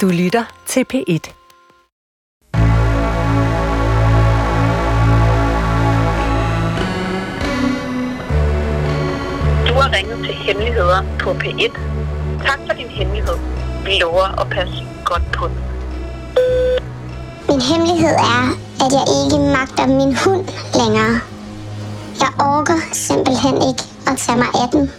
Du lytter til P1. Du har ringet til Hemmeligheder på P1. Tak for din hemmelighed. Vi lover at passe godt på den. Min hemmelighed er, at jeg ikke magter min hund længere. Jeg orker simpelthen ikke at tage mig af den.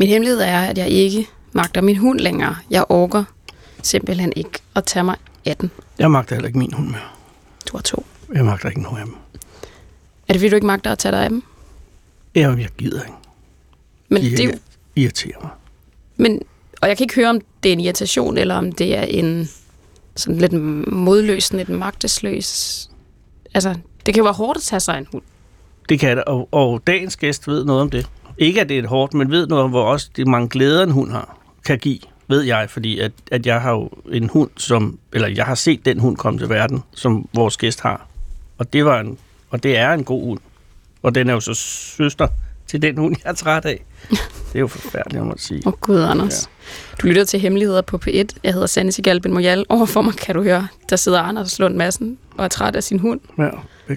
Min hemmelighed er, at jeg ikke magter min hund længere. Jeg orker simpelthen ikke at tage mig af den. Jeg magter heller ikke min hund mere. Du har to. Jeg magter ikke nogen af dem. Er det fordi, du ikke magter at tage dig af dem? Jeg, jeg gider ikke. Men De det er jo, irriterer mig. men, og jeg kan ikke høre, om det er en irritation, eller om det er en sådan lidt modløs, lidt magtesløs... Altså, det kan jo være hårdt at tage sig af en hund. Det kan det, og, og dagens gæst ved noget om det. Ikke at det er et hårdt, men ved noget hvor også de mange glæder, en hund har, kan give, ved jeg, fordi at, at jeg har jo en hund, som, eller jeg har set den hund komme til verden, som vores gæst har. Og det var en, og det er en god hund. Og den er jo så søster til den hund, jeg er træt af. Det er jo forfærdeligt, må sige. Åh oh, gud, Anders. Ja. Du lytter til Hemmeligheder på P1. Jeg hedder Sanne Sigalben Mojal. Overfor mig kan du høre, der sidder Anders Lund Madsen og er træt af sin hund. Ja,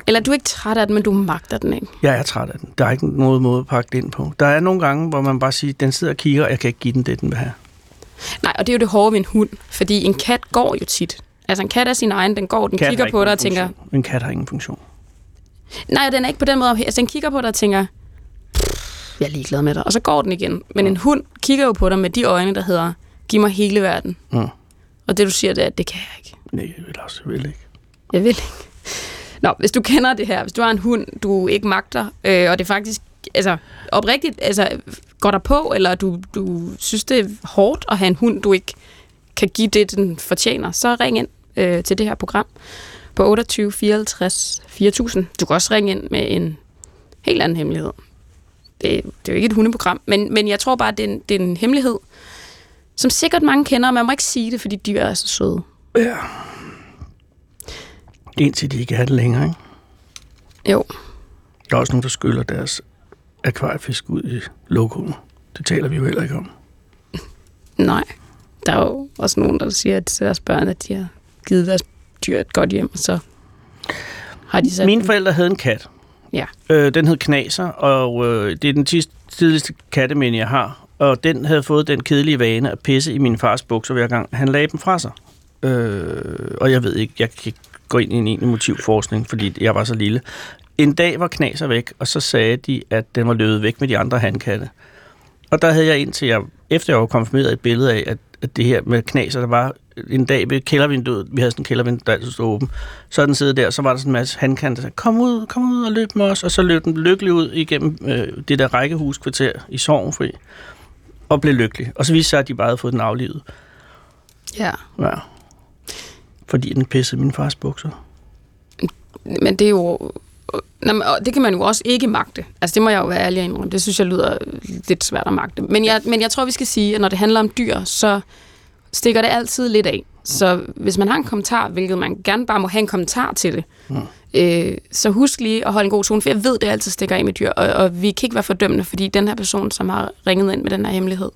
Eller du er ikke træt af den, men du magter den ikke. jeg er træt af den. Der er ikke noget måde at pakke det ind på. Der er nogle gange, hvor man bare siger, den sidder og kigger, og jeg kan ikke give den det, den vil have. Nej, og det er jo det hårde ved en hund, fordi en kat går jo tit. Altså en kat er sin egen, den går, den Kat kigger på ikke dig og nogen tænker, funktion. En kat har ingen funktion. nej, den er ikke på den måde, altså den kigger på dig og tænker, "Pff, jeg er ligeglad med dig, og så går den igen. Men en hund kigger jo på dig med de øjne, der hedder, giv mig hele verden. Mm. Og det du siger, det er, det kan jeg ikke. Nej, jeg vil også jeg vil ikke. Jeg vil ikke. Nå, hvis du kender det her, hvis du har en hund, du ikke magter, øh, og det faktisk, altså oprigtigt, altså går der på, eller du, du synes, det er hårdt at have en hund, du ikke kan give det, den fortjener, så ring ind øh, til det her program på 28 54 4000. Du kan også ringe ind med en helt anden hemmelighed. Det, det er jo ikke et hundeprogram, men, men jeg tror bare, det er, en, det er en hemmelighed, som sikkert mange kender, og man må ikke sige det, fordi dyr er så søde. Ja. Indtil de ikke er det længere, ikke? Jo, Der er også nogen, der skyller deres akvariefisk ud i lokummet. Det taler vi jo heller ikke om. Nej. Der er jo også nogen, der siger til deres børn, at de har givet deres dyr et godt hjem, og så har de sat Mine forældre havde en kat. Ja. Øh, den hed Knaser, og øh, det er den tidligste katteminde, jeg har. Og den havde fået den kedelige vane at pisse i min fars bukser hver gang han lagde dem fra sig. Øh, og jeg ved ikke, jeg kan ikke gå ind i en egentlig motivforskning, fordi jeg var så lille. En dag var Knaser væk, og så sagde de, at den var løbet væk med de andre handkatte. Og der havde jeg indtil jeg, efter jeg var konfirmeret, et billede af, at, at det her med Knaser, der var en dag ved kældervinduet, vi havde sådan en kældervindue, der altid stod åben, så den siddet der, så var der sådan en masse handkanter, der sagde, kom ud, kom ud og løb med os, og så løb den lykkelig ud igennem øh, det der rækkehuskvarter i Sorgenfri, og blev lykkelig. Og så viste sig, at de bare havde fået den aflivet. Ja, Ja. Fordi den pissede min fars bukser. men det er jo... Nå, og det kan man jo også ikke magte. Altså, det må jeg jo være ærlig og indrømme. Det synes jeg lyder lidt svært at magte. Men jeg, men jeg tror, vi skal sige, at når det handler om dyr, så stikker det altid lidt af. Så hvis man har en kommentar, hvilket man gerne bare må have en kommentar til det, mm. øh, så husk lige at holde en god tone, for jeg ved, det altid stikker af med dyr, og, og vi kan ikke være fordømmende, fordi den her person, som har ringet ind med den her hemmelighed,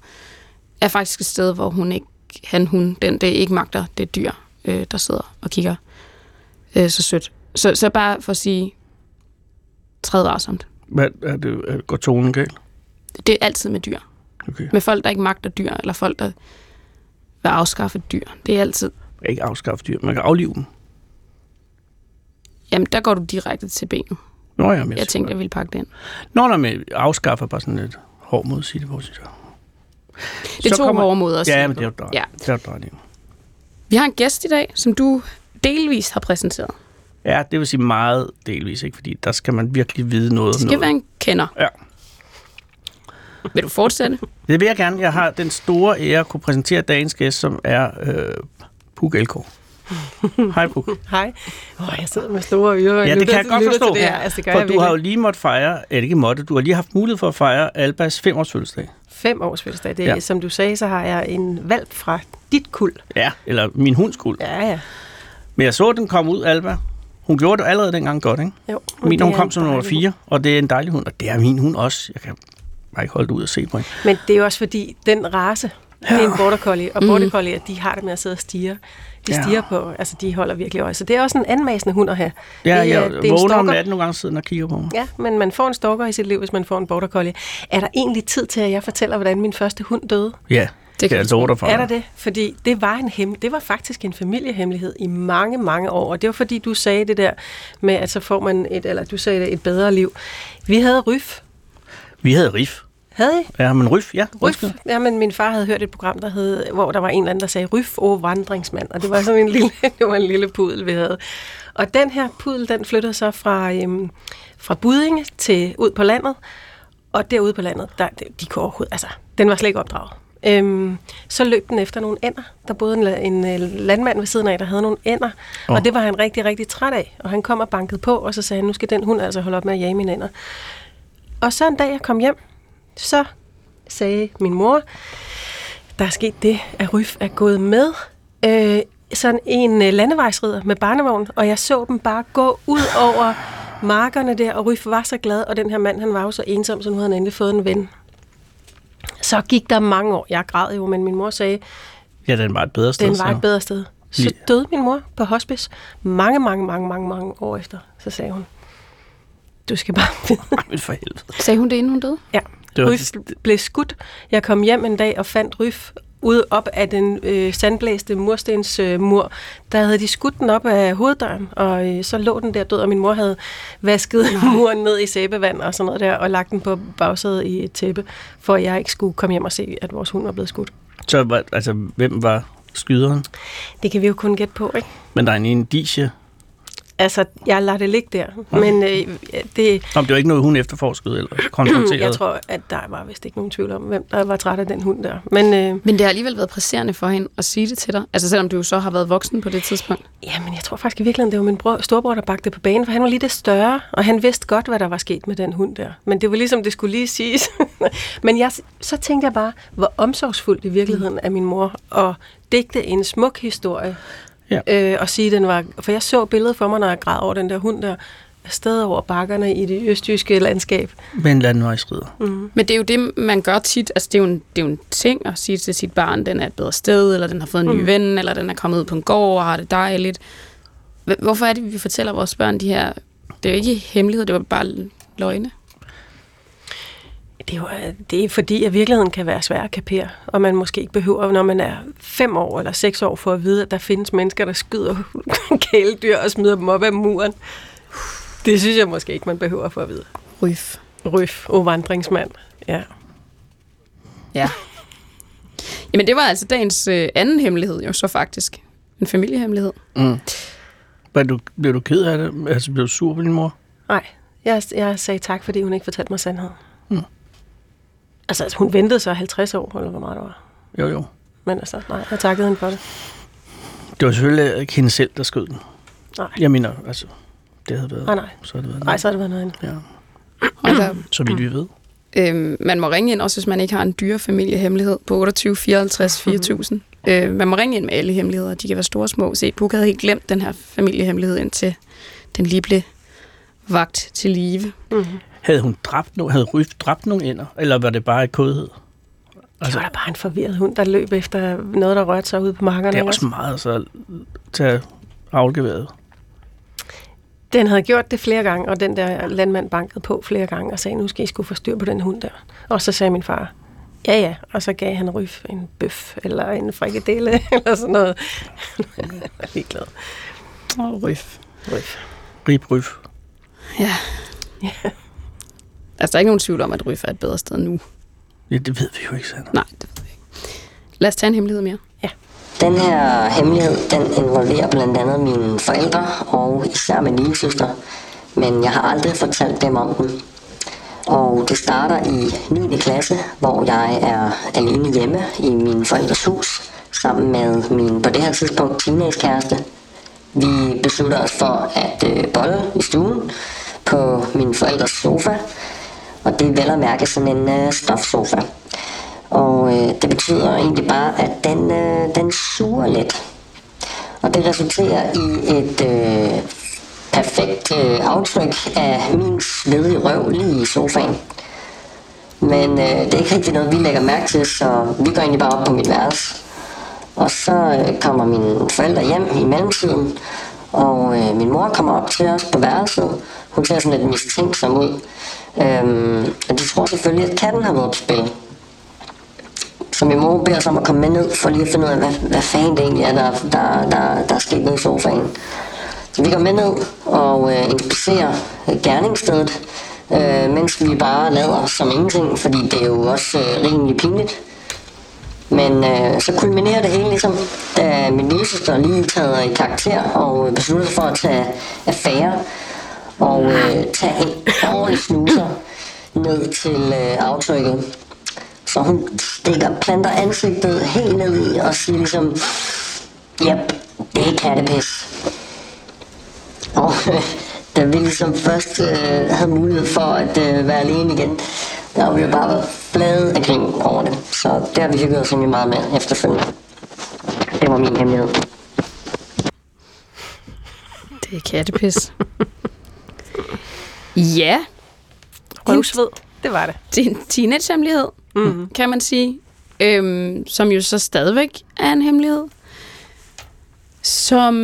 er faktisk et sted, hvor hun ikke, han, hun, den, det ikke magter, det dyr, øh, der sidder og kigger øh, så sødt. Så, så bare for at sige, træd varsomt. Hvad, er det, er, går tonen galt? Det er altid med dyr. Okay. Med folk, der ikke magter dyr, eller folk, der vil afskaffe dyr. Det er altid, Man kan ikke afskaffe dyr, man kan aflive dem. jamen der går du direkte til benet. Nå ja, men Jeg tænkte, jeg ville pakke det ind. Nå, nej, men afskaffer bare sådan lidt hård at sige det på, synes jeg. Det er to kommer- hårde måder Ja, men det er jo drej. Ja. Det er det. Vi har en gæst i dag, som du delvis har præsenteret. Ja, det vil sige meget delvis, ikke? Fordi der skal man virkelig vide noget Det skal noget. være en kender. Ja. Vil du fortsætte? Det vil jeg gerne. Jeg har den store ære at kunne præsentere dagens gæst, som er øh, Puk Elko. Hej Puk. Hej. Oh, jeg sidder med store ører. Ja, det lytter kan jeg godt forstå. Det her. Altså, det gør For jeg du har jo lige måttet fejre, eller ikke måtte, du har lige haft mulighed for at fejre Albas femårs fødselsdag. Fem års fødselsdag. Det, Ja. Som du sagde, så har jeg en valp fra dit kuld. Ja, eller min hunds skuld. Ja, ja. Men jeg så, den kom ud, Alba. Hun gjorde det allerede dengang godt, ikke? Jo. Min hun kom som nummer dejlig 4, og det er en dejlig hund, og det er min hund også. Jeg kan bare ikke holdt ud at se på hende. Men det er jo også fordi, den race, det er en border collie, og border collie, de har det med at sidde og stige. De Ja. stiger på, altså de holder virkelig øje. Så det er også en anmasende hund at have. Ja, det, jeg det er en vågner om stalker. natten nogle gange siden og kigger på mig. Ja, men man får en stalker i sit liv, hvis man får en border collie. Er der egentlig tid til, at jeg fortæller, hvordan min første hund døde? Ja, det kan jeg love dig for. Er der det? Fordi det var, en hem- det var faktisk en familiehemmelighed i mange, mange år. Og det var fordi, du sagde det der med, at så får man et, eller du sagde det, et bedre liv. Vi havde Ryf. Vi havde Rif. Havde I? Ja, men Ryf, ja. Ryf. Ja, men min far havde hørt et program, der hed, hvor der var en eller anden, der sagde Ryf og vandringsmand. Og det var sådan en lille, det var en lille pudel, vi havde. Og den her pudel, den flyttede så fra, øhm, fra Budinge til ud på landet. Og derude på landet, der, de kunne overhovedet, altså, den var slet ikke opdraget. Øhm, så løb den efter nogle ænder. Der boede en, en, øh, landmand ved siden af, der havde nogle ænder. Oh. Og det var han rigtig, rigtig træt af. Og han kom og bankede på, og så sagde han, nu skal den hund altså holde op med at jage mine ænder. Og så en dag, jeg kom hjem, så sagde min mor, der er sket det, at Ryf er gået med øh, sådan en øh, landevejsrider med barnevogn, og jeg så dem bare gå ud over markerne der, og Ryf var så glad, og den her mand, han var jo så ensom, så nu havde han endelig fået en ven. Så gik der mange år. Jeg græd jo, men min mor sagde, Ja, den var et bedre sted. den var så. et bedre sted. Så døde min mor på hospice mange, mange, mange, mange, mange år efter. Så sagde hun, du skal bare vide, Ej, men for helvede. Sagde hun det, inden hun døde? Ja, Det var- Ryf blev skudt. Jeg kom hjem en dag og fandt Ryf ude op af den øh, sandblæste murstens øh, mur. Der havde de skudt den op af hoveddøren, og øh, så lå den der død, og min mor havde vasket muren ned i sæbevand og sådan noget der, og lagt den på bagsædet i et tæppe, for at jeg ikke skulle komme hjem og se, at vores hund var blevet skudt. Så altså, hvem var skyderen? Det kan vi jo kun gætte på, ikke? Men der er en indicie. Altså, jeg lader det ligge der, men øh, det, Nå, men det var ikke noget, hun efterforskede eller konfronterede. jeg tror, at der var vist ikke nogen tvivl om, hvem der var træt af den hund der. Men øh, Men det har alligevel været presserende for hende at sige det til dig. Altså selvom du jo så har været voksen på det tidspunkt. Jamen, jeg tror faktisk i virkeligheden, det var min bror, storebror, der bagte det på banen, for han var lidt større, og han vidste godt, hvad der var sket med den hund der. Men det var ligesom, det skulle lige siges. Men jeg, så tænkte jeg bare, hvor omsorgsfuldt i virkeligheden er min mor at digte en smuk historie. Ja. Øh, og sige, den var... For jeg så billedet for mig, når jeg græd over den der hund der, afsted over bakkerne i det østjyske landskab. Med en landvejsrider. Mm. Men det er jo det, man gør tit. Altså, det er jo en, det er jo en ting at sige til sit barn, den er et bedre sted, eller den har fået en ny Mm. ven, eller den er kommet ud på en gård og har det dejligt. Hvorfor er det, vi fortæller vores børn de her... Det er jo ikke hemmelighed, det var bare løgne. Det er, jo, øh, det er fordi, at virkeligheden kan være svær at kapere, og man måske ikke behøver, når man er fem år eller seks år, for at vide, at der findes mennesker, der skyder kæledyr og smider dem op ad muren. Det synes jeg måske ikke, man behøver for at vide. Ryf. Ryf, og vandringsmand. Ja. Ja. Jamen, det var altså dagens øh, anden hemmelighed jo så faktisk. En familiehemmelighed. Mm. Men du, blev du ked af det? Altså, blev du sur på din mor? Nej, jeg, jeg sagde tak, fordi hun ikke fortalte mig sandheden. Altså, altså, hun ventede så 50 år, eller hvor meget det var. Jo, jo. Men altså, nej, jeg takkede hende for det. Det var selvfølgelig ikke hende selv, der skød den. Nej. Jeg mener, altså, det havde været... Nej, nej. Så havde det været Nej, så har det været noget andet. Ja. Og der, Så vidt vi ved. Øhm, man må ringe ind, også hvis man ikke har en dyre familiehemmelighed, på 28 54 4000. øh, man må ringe ind med alle hemmeligheder, de kan være store og små. Se, Puk havde helt glemt den her familiehemmelighed, indtil den lige blev vagt til live. Mm-hmm. Havde hun dræbt no- havde Ryf dræbt nogle ender? Eller var det bare et kodhed? Det var da bare en forvirret hund, der løb efter noget, der rørte sig ude på markerne. det er også meget så at tage afgeværet. Den havde gjort det flere gange, og den der landmand bankede på flere gange og sagde, nu skal I skulle få styr på den hund der. Og så sagde min far, ja ja, og så gav han Ryf en bøf eller en frikadelle eller sådan noget. Jeg var ligeglad. Og Ryf. Ryf. Rib Ryf. Ja. Altså, der er ikke nogen tvivl om, at Ryf er et bedre sted nu. Ja, det ved vi jo ikke, Sandra. Nej, det ved vi ikke. Lad os tage en hemmelighed mere. Den her hemmelighed, den involverer blandt andet mine forældre og især min lille søster. Men jeg har aldrig fortalt dem om den. Og det starter i 9. klasse, hvor jeg er alene hjemme i min forældres hus, sammen med min på det her tidspunkt teenagekæreste. Vi beslutter os for at øh, bolle i stuen på min forældres sofa, og det er vel at mærke sådan en øh, stofsofa. Og øh, det betyder egentlig bare, at den, øh, den suger lidt. Og det resulterer i et øh, perfekt øh, aftryk af min svedige røv lige i sofaen. Men øh, det er ikke rigtig noget, vi lægger mærke til, så vi går egentlig bare op på mit værelse. Og så øh, kommer mine forældre hjem i mellemtiden, og øh, min mor kommer op til os på værelset. Hun ser sådan lidt mistænksom ud. Øhm, og de tror selvfølgelig, at katten har været på spil. Så min mor beder os om at komme med ned, for lige at finde ud af, hvad, hvad fanden det egentlig er, der, der, der, der er sket nede i sofaen. Så vi går med ned og øh, inspicerer øh, gerningsstedet, øh, mens vi bare lader som ingenting, fordi det er jo også øh, rimelig pinligt. Men øh, så kulminerer det hele ligesom, da min lille søster lige taget i karakter og øh, beslutter sig for at tage affære og øh, tage en ordentlig snuser ned til øh, aftrykket. Så hun stikker, planter ansigtet helt ned i og siger ligesom, Jep, det er kattepis. Og øh, da vi ligesom først øh, havde mulighed for at øh, være alene igen, der har vi jo bare været flade af grin over det. Så det har vi hygget os egentlig meget med efterfølgende. Det var min hemmelighed. Det er kattepis. ja, Røvsved, det var det. det er en teenage-hemmelighed, mm. kan man sige. Øhm, som jo så stadigvæk er en hemmelighed. Som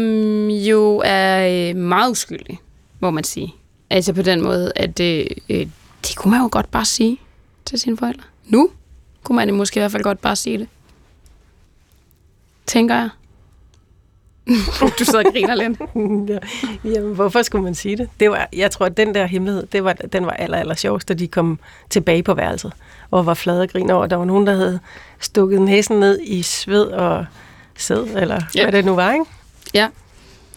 jo er øh, meget uskyldig, må man sige. Altså på den måde, at øh, øh, det kunne man jo godt bare sige til sine forældre. Nu kunne man måske i hvert fald godt bare sige det. Tænker jeg. du sidder og griner lidt. ja. Jamen, hvorfor skulle man sige det? det var, jeg tror, at den der hemmelighed, det var, den var aller, aller sjovest, da de kom tilbage på værelset, og var flade og grin over. Der var nogen, der havde stukket næsen ned i sved og sæd, eller Ja. hvad det nu var, ikke? Ja.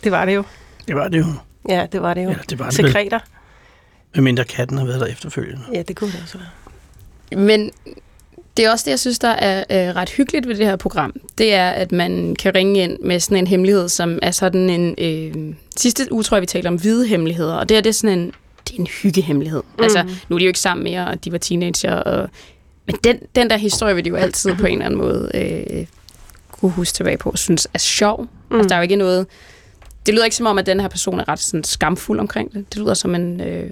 Det var det jo. Det var det jo. Ja, det var det jo. Ja, det var det vel. Sekreter. Medmindre katten har været der efterfølgende. Ja, det kunne det også være. Men det er også det, jeg synes, der er øh, ret hyggeligt ved det her program. Det er, at man kan ringe ind med sådan en hemmelighed, som er sådan en... Øh, sidste uge tror jeg, vi talte om hvide hemmeligheder, og det er det er sådan en, det er en hyggehemmelighed. Mm. Altså, nu er de jo ikke sammen mere, og de var teenager, og, men den, den der historie vil de jo altid på en eller anden måde øh, kunne huske tilbage på, synes er sjov. Mm. Altså, der er jo ikke noget... Det lyder ikke som om, at den her person er ret sådan, skamfuld omkring det. Det lyder som en... Øh,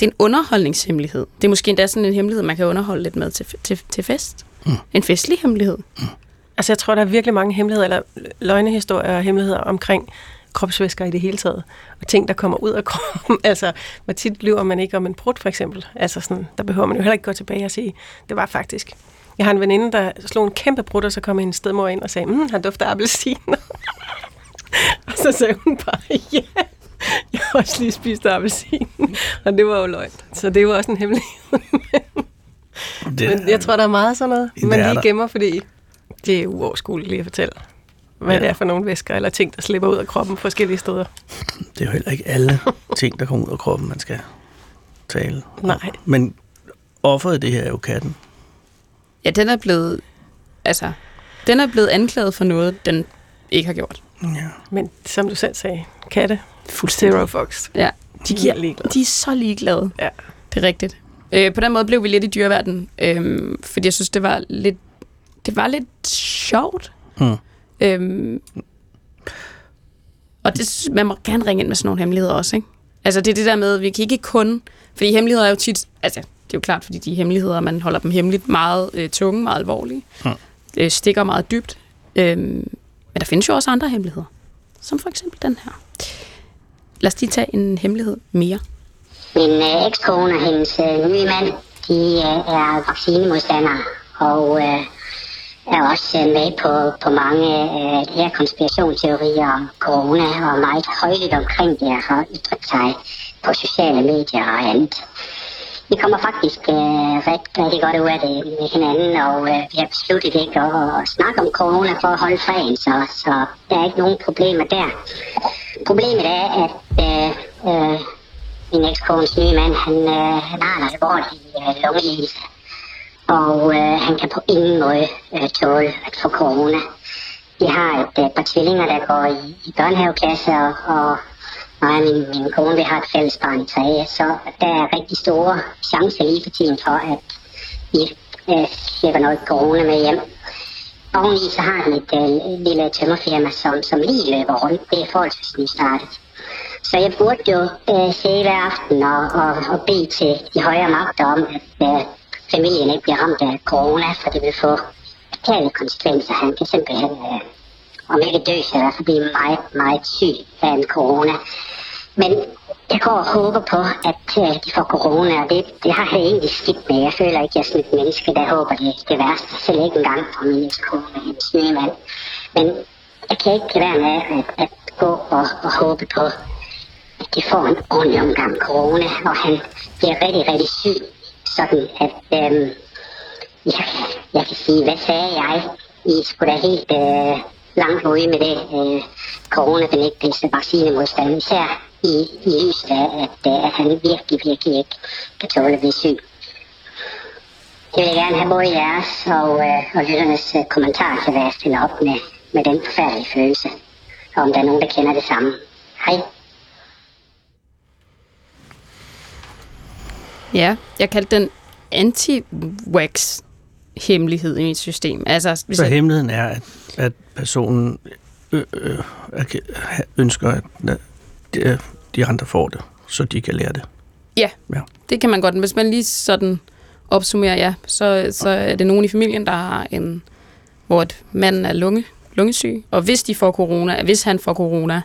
det er en underholdningshemmelighed. Det er måske endda sådan en hemmelighed, man kan underholde lidt med til, til, til fest. Mm. En festlig hemmelighed. Altså, jeg tror, der er virkelig mange hemmeligheder, eller løgnehistorier og hemmeligheder omkring kropsvæsker i det hele taget. Og ting, der kommer ud af kroppen. altså, hvor tit lyver man ikke om en brud, for eksempel. Altså, sådan, der behøver man jo heller ikke gå tilbage og sige, det var faktisk. Jeg har en veninde, der slog en kæmpe brud, og så kom en stedmor ind og sagde, mm, han dufter appelsiner. og så sagde hun bare, ja, jeg har også lige spist appelsin. og det var jo løgn. Så det var også en hemmelighed. Det, Men jeg tror, der er meget sådan noget, man lige gemmer, fordi det er uoverskueligt lige at fortælle, hvad Ja. det er for nogle væsker eller ting, der slipper ud af kroppen forskellige steder. det er jo heller ikke alle ting, der kommer ud af kroppen, man skal tale. Nej. Men offeret i det her er jo katten. Ja, den er blevet... Altså, den er blevet anklaget for noget, den ikke har gjort. Ja. Men som du selv sagde, katte, Fuldstændig. zero fox. Ja, de, De giver, er ligeglade. de er så ligeglade. Ja. Det er rigtigt. Øh, på den måde blev vi lidt i dyreverdenen, øh, fordi jeg synes, det var lidt, det var lidt sjovt. Mm. Øhm, og det, synes- man må gerne ringe ind med sådan nogle hemmeligheder også, ikke? Altså det er det der med, vi kan ikke kun... Fordi hemmeligheder er jo tit... Altså, det er jo klart, fordi de hemmeligheder, man holder dem hemmeligt, meget øh, tunge, meget alvorlige. Mm. Øh, stikker meget dybt. Øhm, men der findes jo også andre hemmeligheder. Som for eksempel den her. Lad os lige tage en hemmelighed mere. Min øh, ekskone og hendes øh, nye mand, de øh, er vaccinemodstandere, og øh, er også øh, med på, på mange øh, de her konspirationsteorier om corona, og meget højligt omkring det har ytret sig på sociale medier og andet. Vi kommer faktisk øh, rigtig, rigtig godt ud af det med hinanden, og øh, vi har besluttet ikke at, at snakke om corona for at holde fræn, så, så der er ikke nogen problemer der. Problemet er, at øh, øh, min ekskones nye mand, han, øh, han har en alvorlig øh, lungelidelse. Og øh, han kan på ingen måde øh, tåle at få corona. Vi har et øh, par tvillinger, der går i, i børnehaveklasse, og, og mig og min, min kone, vi har et fælles barn i 3. Så der er rigtig store chancer lige for tiden for, at vi øh, slipper noget corona med hjem. Oveni så har han et øh, lille tømmerfirma, som, som lige løber rundt. Det er forholdsvis nystartet. Så jeg burde jo øh, se hver aften og, og, og bede til de højere magter om, at øh, eh, familien ikke bliver ramt af corona, for det vil få fatale konsekvenser. Han kan simpelthen, øh, om ikke dø, så i hvert fald blive meget, meget syg af en corona. Men jeg går og håber på, at øh, de får corona, og det, det har jeg egentlig skidt med. Jeg føler ikke, at jeg er sådan et menneske, der håber det, det værste. Selv ikke engang på min ekskone, en snemand. Men jeg kan ikke lade være med at, at gå og, og håbe på, at de får en ordentlig omgang corona, og han bliver rigtig, rigtig syg. Sådan at øhm, jeg, jeg kan sige, hvad sagde jeg? I skulle da helt øh, langt ude med det øh, coronabenægtelse vaccinemodstand, især i, i lyset af, at, at han virkelig, virkelig ikke kan tåle at blive syg. Det vil jeg gerne have både jeres og, øh, og lytternes øh, kommentarer til, hvad jeg stiller op med, med den forfærdelige følelse. Og om der er nogen, der kender det samme. Hej. Ja, jeg kaldte den anti-wax hemmelighed i mit system. Altså, hvis Så jeg, hemmeligheden er, at, at personen øh, øh, er- ønsker, at de, de andre får det, så de kan lære det. ja, Ja. det kan man godt. Hvis man lige sådan opsummerer, ja, så, så er det nogen i familien, der har en, hvor et manden er lunge, lungesyg, og hvis de får corona, hvis han får corona,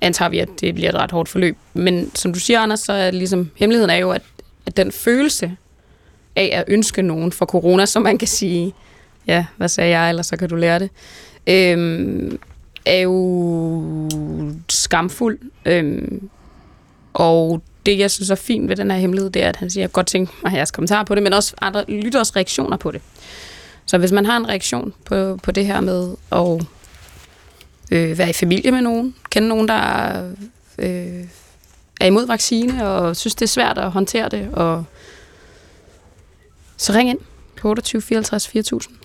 antager vi, at det bliver et ret hårdt forløb. Men som du siger, Anders, så er ligesom, hemmeligheden er jo, at, at den følelse af at ønske nogen for corona, som man kan sige, ja, hvad sagde jeg, eller så kan du lære det, øhm, er jo skamfuld. Øhm, og det, jeg synes er fint ved den her hemmelighed, det er, at han siger, jeg kan godt tænke mig jeres kommentar på det, men også andre lytters reaktioner på det. Så hvis man har en reaktion på, på det her med at øh, være i familie med nogen, kende nogen, der øh, er imod vaccine, og synes, det er svært at håndtere det, og så ring ind på 28 54 4000.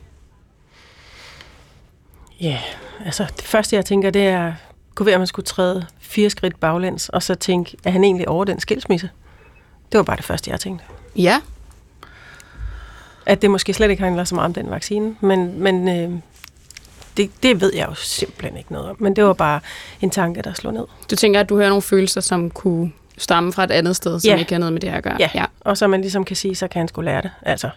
Ja, altså det første, jeg tænker, det er, kunne være, at man skulle træde fire skridt baglæns, og så tænke, er han egentlig over den skilsmisse? Det var bare det første, jeg tænkte. Ja, At det måske slet ikke handler så meget om den vaccine, men, men øh, det, det ved jeg jo simpelthen ikke noget om. Men det var bare en tanke, der slog ned. du tænker, at du hører nogle følelser, som kunne stamme fra et andet sted, som Ja. ikke har noget med det her at gøre. Ja. ja. Og så man ligesom kan sige, så kan han skulle lære det. Altså,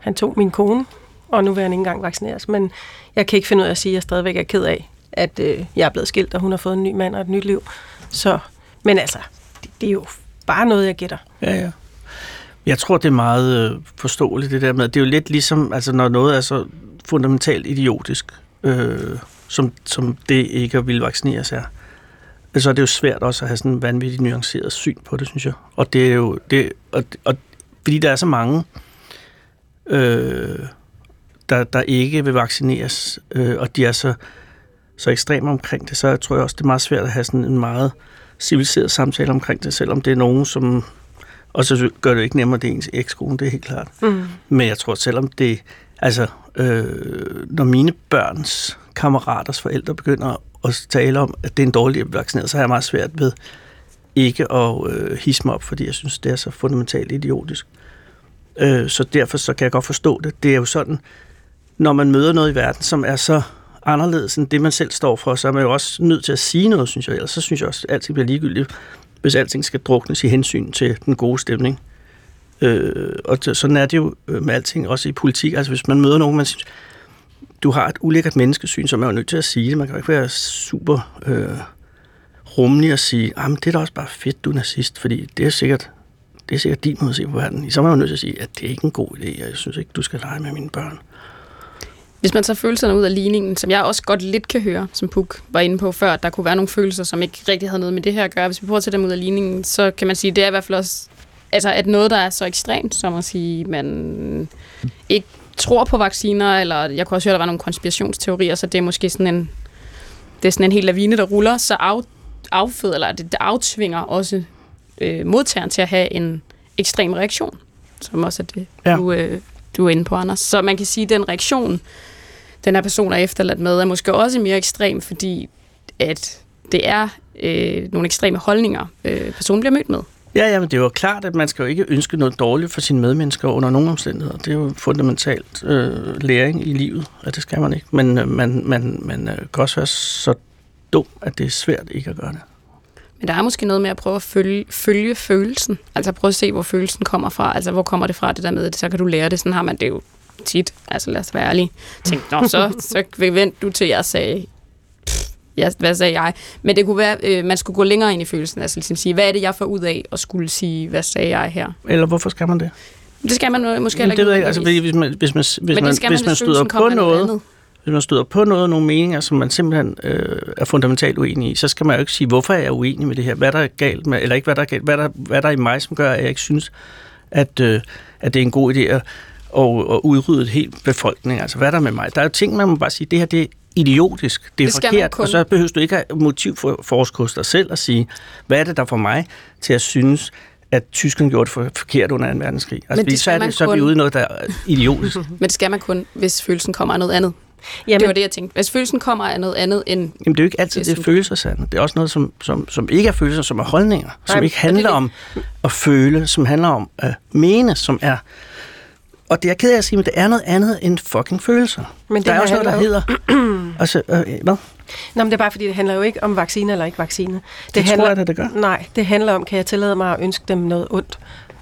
han tog min kone, og nu vil han ikke engang vaccineres. Men jeg kan ikke finde ud af at sige, at jeg stadigvæk er ked af, at øh, jeg er blevet skilt, og hun har fået en ny mand og et nyt liv. Så, men altså, det, det er jo bare noget, jeg gætter. Ja, ja. Jeg tror, det er meget øh, forståeligt, det der med, det er jo lidt ligesom, altså når noget er så fundamentalt idiotisk, øh, som, som det ikke at ville vaccineres er, så er det jo svært også at have sådan en vanvittigt nuanceret syn på det, synes jeg. Og det er jo, det, og, og, fordi der er så mange, øh, der, der ikke vil vaccineres, øh, og de er så, så ekstreme omkring det, så tror jeg også, det er meget svært at have sådan en meget civiliseret samtale omkring det, selvom det er nogen, som... Og så gør det ikke nemmere, det er ens ekskone, det er helt klart. Mm. Men jeg tror, selvom det... Altså, øh, når mine børns kammeraters forældre begynder at tale om, at det er en dårlig at vaccineret, så har jeg meget svært ved ikke at øh, hisse mig op, fordi jeg synes, det er så fundamentalt idiotisk. Øh, så derfor så kan jeg godt forstå det. Det er jo sådan, når man møder noget i verden, som er så anderledes end det, man selv står for, så er man jo også nødt til at sige noget, synes jeg. Ellers så synes jeg også, at alting bliver ligegyldigt, hvis alting skal druknes i hensyn til den gode stemning. Øh, og sådan er det jo øh, med alting, også i politik. Altså hvis man møder nogen, man synes, du har et ulækkert menneskesyn, så er man jo nødt til at sige det. Man kan ikke være super øh, rummelig og sige, ah, men det er da også bare fedt, du er nazist, fordi det er sikkert, det er sikkert din måde at se på verden. Så er man jo nødt til at sige, at det er ikke en god idé, og jeg synes ikke, du skal lege med mine børn. Hvis man tager følelserne ud af ligningen, som jeg også godt lidt kan høre, som Puk var inde på før, at der kunne være nogle følelser, som ikke rigtig havde noget med det her at gøre. Hvis vi prøver at tage dem ud af ligningen, så kan man sige, at det er i hvert fald også, altså at noget, der er så ekstremt, som at sige, man ikke tror på vacciner, eller jeg kunne også høre, at der var nogle konspirationsteorier, så det er måske sådan en, det er sådan en hel lavine, der ruller, så af, affød, eller det, det aftvinger også øh, modtageren til at have en ekstrem reaktion, som også er det, ja. du, øh, du er inde på, Anders. Så man kan sige, at den reaktion, den her person er efterladt med, er måske også mere ekstrem, fordi at det er øh, nogle ekstreme holdninger, øh, personen bliver mødt med. Ja, ja, men det er jo klart, at man skal jo ikke ønske noget dårligt for sine medmennesker under nogen omstændigheder. Det er jo fundamentalt øh, læring i livet, at det skal man ikke. Men øh, man, man, man øh, kan også være så dum, at det er svært ikke at gøre det. Men der er måske noget med at prøve at følge, følge følelsen. Altså prøve at se, hvor følelsen kommer fra. Altså hvor kommer det fra, det der med, så kan du lære det. Sådan har man det jo tit. Altså lad os være ærlige. Tænk, nå, så, så vent du til, jeg sagde, ja, hvad sagde jeg? Men det kunne være, øh, man skulle gå længere ind i følelsen. Altså ligesom sige, hvad er det, jeg får ud af at skulle sige, hvad sagde jeg her? Eller hvorfor skal man det? Det skal man øh, måske heller det ved jeg ikke. ikke. Altså, hvis man, hvis man, hvis man, det hvis man, støder på noget noget, andet. Hvis man støder på noget, nogle meninger, som man simpelthen øh, er fundamentalt uenig i, så skal man jo ikke sige, hvorfor er jeg uenig med det her? Hvad der er galt med, eller ikke hvad der er galt, hvad der, hvad der er i mig, som gør, at jeg ikke synes, at, øh, at det er en god idé at, at, at udrydde et helt befolkning. Altså, hvad er der med mig? Der er jo ting, man må bare sige, det her det er idiotisk, det er Det forkert, kun. og så behøver du ikke motiv for, for at hos dig selv og sige, hvad er det, der får mig til at synes, at tyskerne gjorde det for, forkert under 2. verdenskrig. Altså, Men det så, er det, så er vi kun. ude i noget, der er idiotisk. Men det skal man kun, hvis følelsen kommer af noget andet. Jamen, Det var det, jeg tænkte. Hvis følelsen kommer af noget andet end... Jamen, det er jo ikke altid, Det det er er følelser, Sande. Det er også noget, som, som, som ikke er følelser, som er holdninger. Som Nej, ikke og handler det om at føle, som handler om at mene, som er... Og det er jeg ked af at sige, men det er noget andet end fucking følelser. Men det der er også noget, der hedder... altså, øh, hvad? Nå, men det er bare fordi, det handler jo ikke om vaccine eller ikke vaccine. Det, Det tror handler, jeg da, det gør. Nej, det handler om, kan jeg tillade mig at ønske dem noget ondt.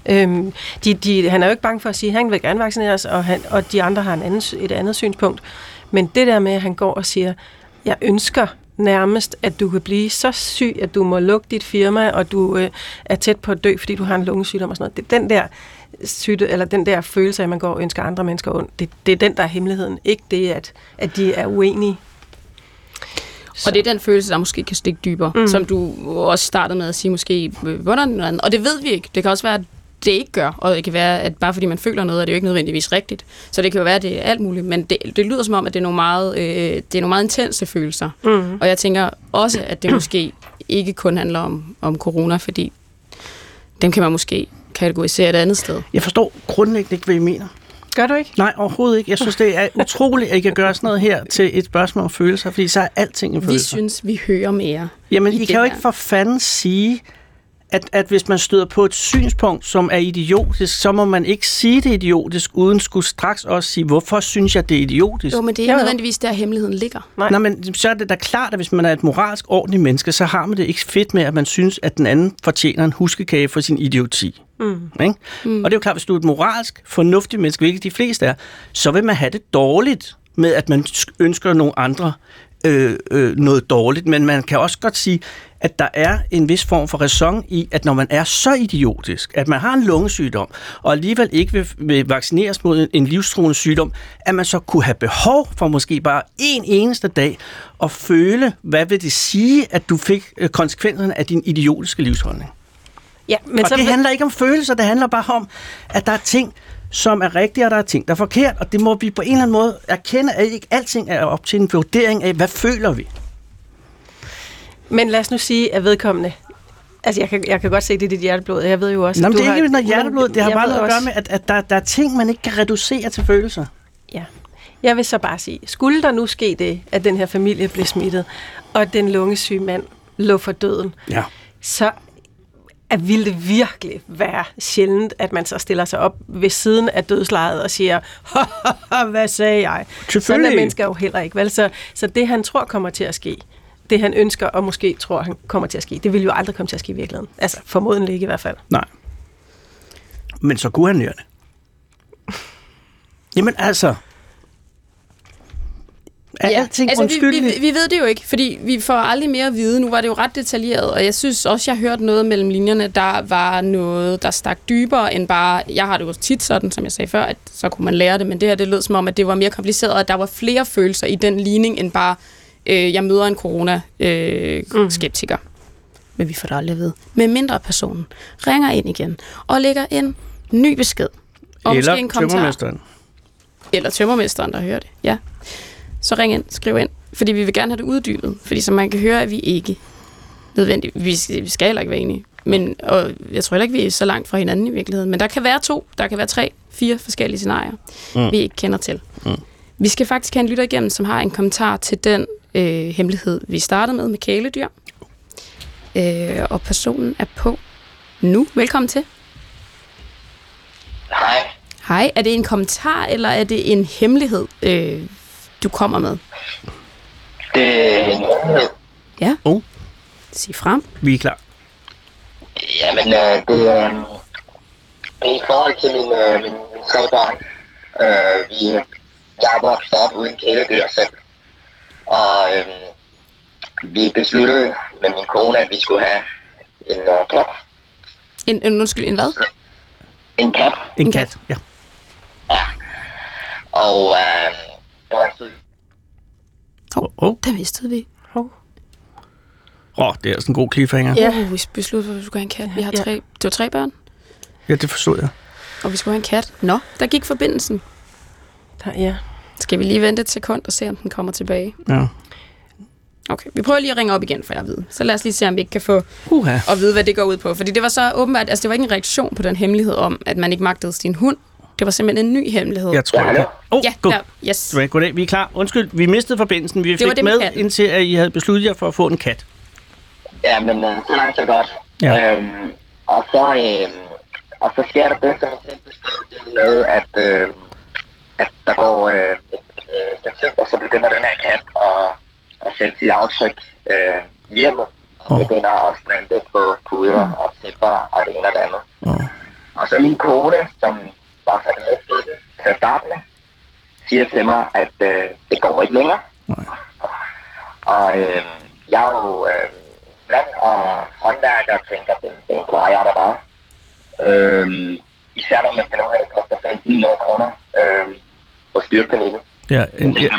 Øhm, de, de, han er jo ikke bange for at sige, at han vil gerne vaccineres, og, han, og de andre har en anden, et andet synspunkt. Men det der med, at han går og siger, jeg ønsker nærmest, at du kan blive så syg, at du må lukke dit firma, og du øh, er tæt på at dø, fordi du har en lungesygdom og sådan noget. Det er den der syge, eller den der følelse af, at man går og ønsker andre mennesker ondt. Det, det er den, der er hemmeligheden. Ikke det, at, at de er uenige. Og det er den følelse, der måske kan stikke dybere, mm. som du også startede med at sige, måske, hvordan. Og det ved vi ikke. Det kan også være, at det ikke gør, og det kan være, at bare fordi man føler noget, er det jo ikke nødvendigvis rigtigt. Så det kan jo være, at det er alt muligt, men det, det lyder som om, at det er nogle meget, øh, det er nogle meget intense følelser. Mm. Og jeg tænker også, at det måske ikke kun handler om, om corona, fordi dem kan man måske kategorisere et andet sted. Jeg forstår grundlæggende ikke, hvad I mener. Gør du ikke? Nej, overhovedet ikke. Jeg synes, det er utroligt, at I kan gøre sådan noget her til et spørgsmål om følelser, fordi så er alting en Vi følelse. synes, vi hører mere. Jamen, i I kan jo ikke for fanden sige, at, at hvis man støder på et synspunkt, som er idiotisk, så må man ikke sige det er idiotisk, uden skulle straks også sige, hvorfor synes jeg, det er idiotisk? Jo, men det er ikke Jo, nødvendigvis der, hemmeligheden ligger. Nej. Nej, men så er det da klart, at hvis man er et moralsk ordentligt menneske, så har man det ikke fedt med, at man synes, at den anden fortjener en huskekage for sin idioti. Mm. Ikke? Mm. Og det er jo klart, hvis du er et moralsk, fornuftigt menneske, hvilket de fleste er, så vil man have det dårligt med, at man sk- ønsker nogle andre øh, øh, noget dårligt. Men man kan også godt sige, at der er en vis form for ræson i, at når man er så idiotisk, at man har en lungesygdom, og alligevel ikke vil, vil vaccineres mod en, en livstruende sygdom, at man så kunne have behov for måske bare en eneste dag at føle, hvad vil det sige, at du fik øh, konsekvenserne af din idiotiske livsholdning. Ja, men Men så og det handler ikke om følelser, det handler bare om, at der er ting, som er rigtige, og der er ting, der er forkert, og det må vi på en eller anden måde erkende, at ikke alting er op til en vurdering af, hvad føler vi. Men lad os nu sige, at vedkommende... Altså, jeg kan, jeg kan godt se, det er dit hjerteblod. Jeg ved jo også, Nå, at du det er har... ikke noget hjerteblod, det har bare noget at gøre med, at, at der, der er ting, man ikke kan reducere til følelser. Ja. Jeg vil så bare sige, skulle der nu ske det, at den her familie blev smittet, og den lungesyge mand lå for døden, Ja. så at ville det virkelig være sjældent, at man så stiller sig op ved siden af dødslejet og siger, hvad sagde jeg? Sådan er mennesker jo heller ikke. Vel? Så, så det, han tror kommer til at ske, det han ønsker og måske tror, han kommer til at ske, det vil jo aldrig komme til at ske i virkeligheden. Altså formodentlig ikke i hvert fald. Nej. Men så kunne han gøre det. Jamen altså... Er ja, alting altså, vi, vi, vi ved det jo ikke, fordi vi får aldrig mere at vide. Nu var det jo ret detaljeret, og jeg synes også, jeg hørte noget mellem linjerne, der var noget, der stak dybere end bare... Jeg har det jo tit sådan, som jeg sagde før, at så kunne man lære det, men det her, det lød som om, at det var mere kompliceret, og at der var flere følelser i den ligning, end bare, øh, jeg møder en corona-skeptiker. Mm. Men vi får det aldrig at vide. Med mindre personen ringer ind igen og lægger en ny besked. Og måske en Eller kommentar tømmermesteren. eller tømmermesteren, der hører det, ja. Så ring ind, skriv ind, fordi vi vil gerne have det uddybet. Fordi som man kan høre, er vi ikke nødvendigt. Vi skal, vi skal heller ikke være enige. Men, og jeg tror heller ikke, vi er så langt fra hinanden i virkeligheden. Men der kan være to, der kan være tre, fire forskellige scenarier, mm. vi ikke kender til. Mm. Vi skal faktisk have en lytter igennem, som har en kommentar til den øh, hemmelighed, vi startede med med kæledyr. Øh, og personen er på nu. Velkommen til. Hej. Hej, er det en kommentar, eller er det en hemmelighed, øh, du kommer med? Det er en hemmelighed. Ja. Oh. Sig frem. Vi er klar. Jamen, øh, det, øh, det er i forhold til min, øh, min, børn. Øh, vi, jeg er vokset op uden kæledyr selv. Og øh, vi besluttede med min kone, at vi skulle have en øh, kat. En, en, undskyld, en hvad? En kat. En kat, ja. Og øh, Åh, oh, oh. Der mistede vi. oh, det er sådan en god cliffhanger. Ja. Uh, vi besluttede, at vi skulle have en kat. Vi har Ja. tre, det var tre børn, Ja, det forstod jeg. og vi skulle have en kat. Nå, der gik forbindelsen. Der, ja. Skal vi lige vente et sekund og se, om den kommer tilbage? Ja. Okay, vi prøver lige at ringe op igen, for jeg ved. Så lad os lige se, om vi ikke kan få Uha. at vide, hvad det går ud på. Fordi det var så åbenbart, altså det var ikke en reaktion på den hemmelighed om, at man ikke magtede sin hund. Det var simpelthen en ny hemmelighed. Jeg tror, Ja? Oh, ja god. der, yes. Goddag, goddag. Vi er klar. Undskyld, vi mistede forbindelsen. Vi var fik det med med, indtil at I havde besluttet jer for at få en kat. Ja, men øh, så langt så godt. Ja. Øhm, og, så, øh, og så sker der det, som jeg det med, at, øh, at der går øh, øh, tid, og så begynder den her kat at, at sætte sit aftryk øh, hjemme. Og Åh. begynder at snande på puder og tæpper og det ene og det andet. Oh. Og så min kone, som var sat med til det til at starte med, siger til mig, at øh, det går ikke længere. Nej. Og øh, jeg er jo øh, mand og håndværker og tænker, det, det klarer jeg da bare. Øh, især når man af, at det koster 1500 kroner øh, på styrklinikken. Ja, en, Det ja,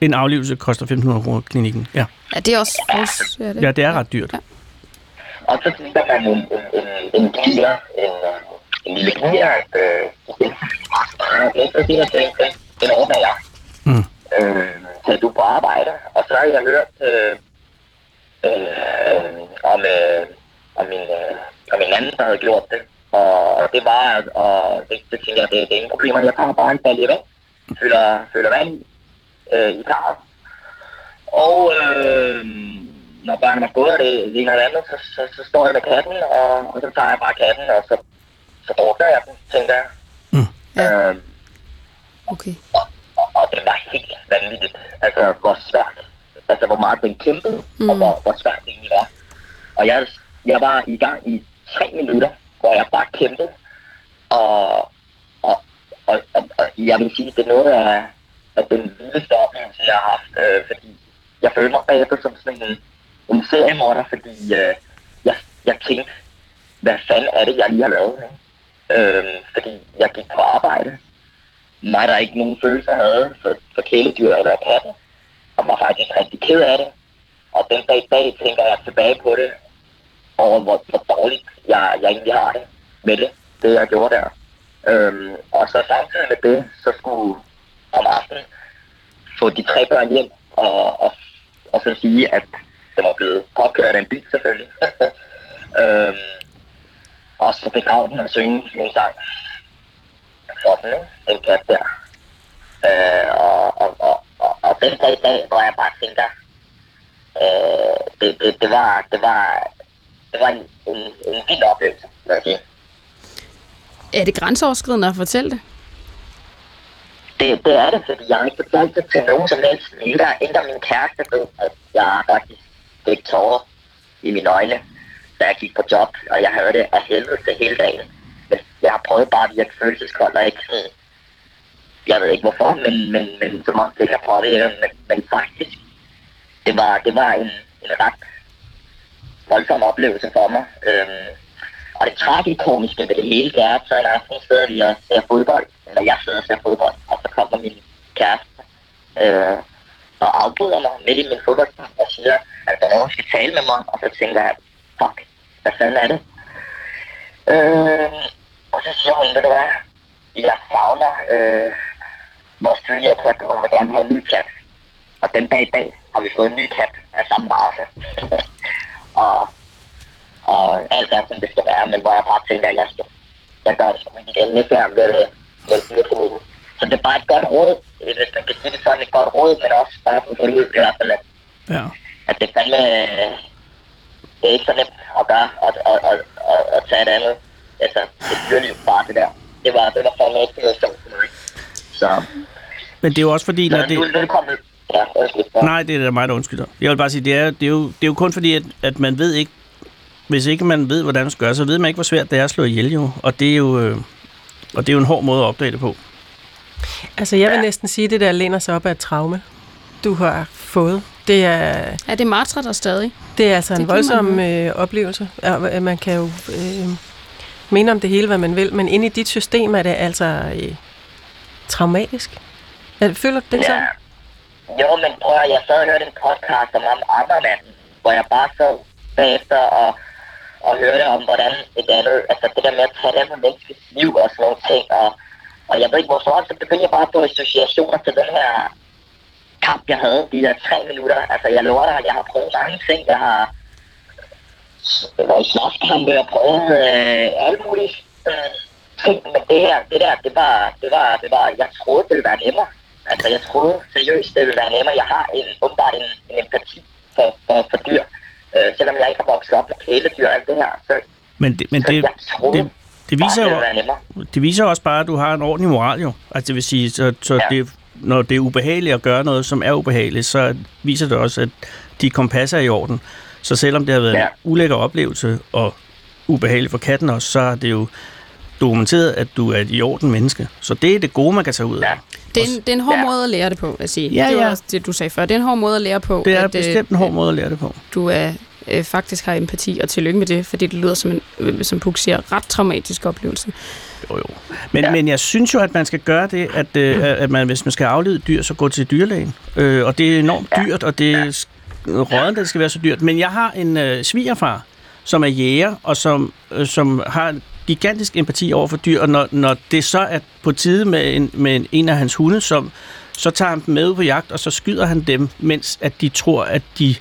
en aflevelse koster 1.500 kroner klinikken. Ja. Ja, det er også... Ja, det, ja, det er ret dyrt. Ja. Og så tænker man en, en, en, en kniger, en, øh, en lille kniger, at øh, det er så siger jeg, det, den ordner jeg. Mm. Øh, så du på arbejde, og så har jeg hørt øh, øh, om, øh, om, min, øh, om en anden, der havde gjort det. Og det var, at- og det, det tænker jeg, det, det er ingen problemer. Jeg tager bare en balje vand, fylder, fylder vand i, øh, i karret. Og øh, når børnene er gået, og det det ene eller andet, så, så, så står jeg med katten, og, og så tager jeg bare katten, og så, så drukner jeg den, tænker jeg. Mm. Ja. Øh, Okay. og, og, og det var helt vanvittigt. Altså, hvor svært. Altså, hvor meget den kæmpede, mm. og hvor, hvor svært det egentlig var. Og jeg, jeg var i gang i tre minutter, hvor jeg bare kæmpede. Og, og, og, og, og jeg vil sige, det er noget af, af den vildeste oplevelse, jeg har haft. Øh, fordi jeg føler mig bagefter som sådan en, en seriemorder, fordi øh, jeg, jeg tænkte, hvad fanden er det, jeg lige har lavet? Ikke? Øh, fordi jeg gik på arbejde, mig, der ikke nogen følelser havde for, for kæledyr eller katte, og var faktisk rigtig ked af det. Og den dag i dag tænker jeg tilbage på det, over hvor, hvor dårligt jeg, jeg egentlig har det med det, det jeg gjorde der. Øhm, og så samtidig med det, så skulle om aftenen få de tre børn hjem, og, og, og så sige, at det var blevet påkørt af en bil selvfølgelig. øhm, og så begrave den og synge min sang sådan, ikke? Den kat der. Øh, og, og, og, og, og den dag i dag, hvor jeg bare tænker, øh, det, det, det, var, det var, det var en, en, en vild oplevelse, vil jeg sige. Er det grænseoverskridende at fortælle det? Det, det er det, fordi jeg har ikke fortalt det til nogen som helst. Endda, endda min kæreste ved, at jeg faktisk fik tårer i mine øjne, da jeg gik på job, og jeg havde det af helvede til hele dagen. Men jeg har prøvet bare at virke følelseskold og ikke sådan, jeg ved ikke hvorfor, men, men, men som om det kan påvirke, men, men faktisk, det var, det var en, en ret voldsom oplevelse for mig. Øhm, og det tragikomiske ved det hele, det er, at så en aften sidder vi og ser fodbold, eller jeg sidder og ser fodbold, og så kommer min kæreste øh, og afbryder mig midt i min fodboldkamp og siger, at der er nogen, skal tale med mig, og så tænker jeg, fuck, hvad fanden er det? Øh, og så siger hun, ved du hvad, jeg savner øh, vores tidligere kat, og vil gerne have en ny kat. Og den dag i dag har vi fået en ny kat af samme race. og, og alt er, som det skal være, men hvor jeg bare tænker, at jeg, skal, jeg gør det sgu ikke igen næste gang med, med dyreklinikken. Så det er bare et godt råd, hvis man kan sige det sådan, et godt råd, men også bare for at få det ud i hvert fald, at, Ja. at det fandme, det er ikke så nemt at gøre, og, og, og, og, og tage et andet. Altså, det dyreliv bare det der. Det var, det var fandme ikke noget sjovt for mig. Så, Men det er jo også fordi, når det... er. Ja. Ja. Nej, det er da mig, der undskylder. Jeg vil bare sige, det er, det er, jo, det er jo kun fordi, at, at man ved ikke, hvis ikke man ved, hvordan man skal gøre, så ved man ikke, hvor svært det er at slå ihjel jo. Og det er jo, øh, og det er jo en hård måde at opdage det på. Altså, jeg vil næsten sige, at det der læner sig op af et traume, du har fået. Det er, Er det martrer der stadig? det er altså Det en kan man voldsom øh, oplevelse. Og, øh, man kan jo øh, mene om det hele, hvad man vil, men inde i dit system er det altså øh, traumatisk. Er- Føler du det ikke sådan? Jo, men prøv at, jeg sad og hørte en podcast om Ammermanden, hvor jeg bare sad bagefter og, og hørte om, hvordan et andet, altså det der med at tage det andet menneskes liv og sådan nogle ting, og, og jeg ved ikke hvorfor, så begyndte jeg bare at få associationer til den her kamp, jeg havde, de der tre minutter. Altså, jeg lover dig, jeg har prøvet mange ting. Jeg har været i slåskampe, jeg har prøvet øh, alle mulige øh, ting, men det her, det der, det var, det var, det var, jeg troede, det ville være nemmere. Altså, jeg troede seriøst, det ville være nemmere. Jeg har en, åbenbart en, en empati for, for, for dyr. Øh, selvom jeg ikke har vokset op med kæledyr og alt det her, så, Men det, men så det, jeg troede det, det viser jo, det viser også bare, at du har en ordentlig moral jo. Altså det vil sige, så, så Ja. det, når det er ubehageligt at gøre noget, som er ubehageligt, så viser det også, at de kompasser er i orden. Så selvom det har været Ja. en ulækker oplevelse og ubehageligt for katten også, så er det jo dokumenteret, at du er et i orden menneske. Så det er det gode, man kan tage ud af. Ja. Det er, en, det er en hård Ja. måde at lære det på, jeg sige. Ja, det var ja. også det, du sagde før. Det er en hård måde at lære på. Det er at, øh, bestemt en hård måde at lære det på. du er, øh, faktisk har empati, og tillykke med det, fordi det lyder som en, øh, som Puk siger, ret traumatisk oplevelse. Jo, jo. Men, ja. men jeg synes jo, at man skal gøre det, at, øh, at man, hvis man skal aflede dyr, så gå til dyrlægen. Øh, og det er enormt dyrt, og det er rådent, at det skal være så dyrt. Men jeg har en øh, svigerfar, som er jæger, og som, øh, som har en gigantisk empati over for dyr, og når, når det så er på tide med en, med en, en af hans hunde, som, så tager han dem med på jagt, og så skyder han dem, mens at de tror, at de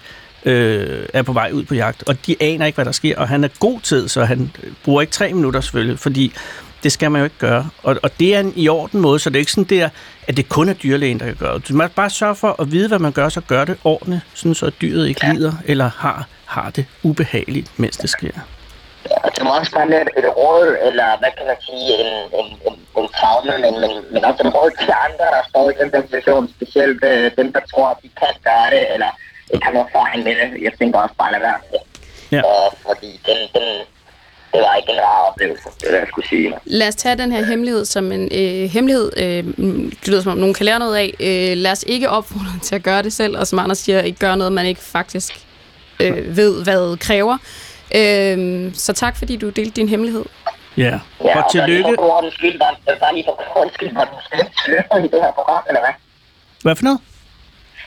øh, er på vej ud på jagt, og de aner ikke, hvad der sker, og han er god tid, så han bruger ikke tre minutter selvfølgelig, fordi det skal man jo ikke gøre. Og, og det er en i orden måde, så det er ikke sådan der, at det kun er dyrlægen, der kan gøre det. Må bare sørge for at vide, hvad man gør, så gør det ordentligt, sådan så dyret ikke lider, eller har, har det ubehageligt, mens det sker. Og det må også bare være et råd, eller hvad kan man sige, en, en, en, en traume, men, men, men også en råd til andre, der står i den der situation, specielt øh, dem, der tror, at de kan gøre det, eller ikke har noget erfaring med det. Jeg tænker også bare, lade være. Ja. Og, fordi den, den, det var ikke en rar oplevelse, det er jeg skulle sige. Lad os tage den her hemmelighed som en øh, hemmelighed. Øh, det lyder som om, nogen kan lære noget af. Øh, lad os ikke opfordre til at gøre det selv, og som Anders siger, ikke gøre noget, man ikke faktisk øh, ved, hvad kræver. Øh, så tak, fordi du delte din hemmelighed. Ja, Ja, og tillykke. for var, bare lige for god ordens skyld, var min stemme sløret i det her program, eller hvad? Hvad for noget?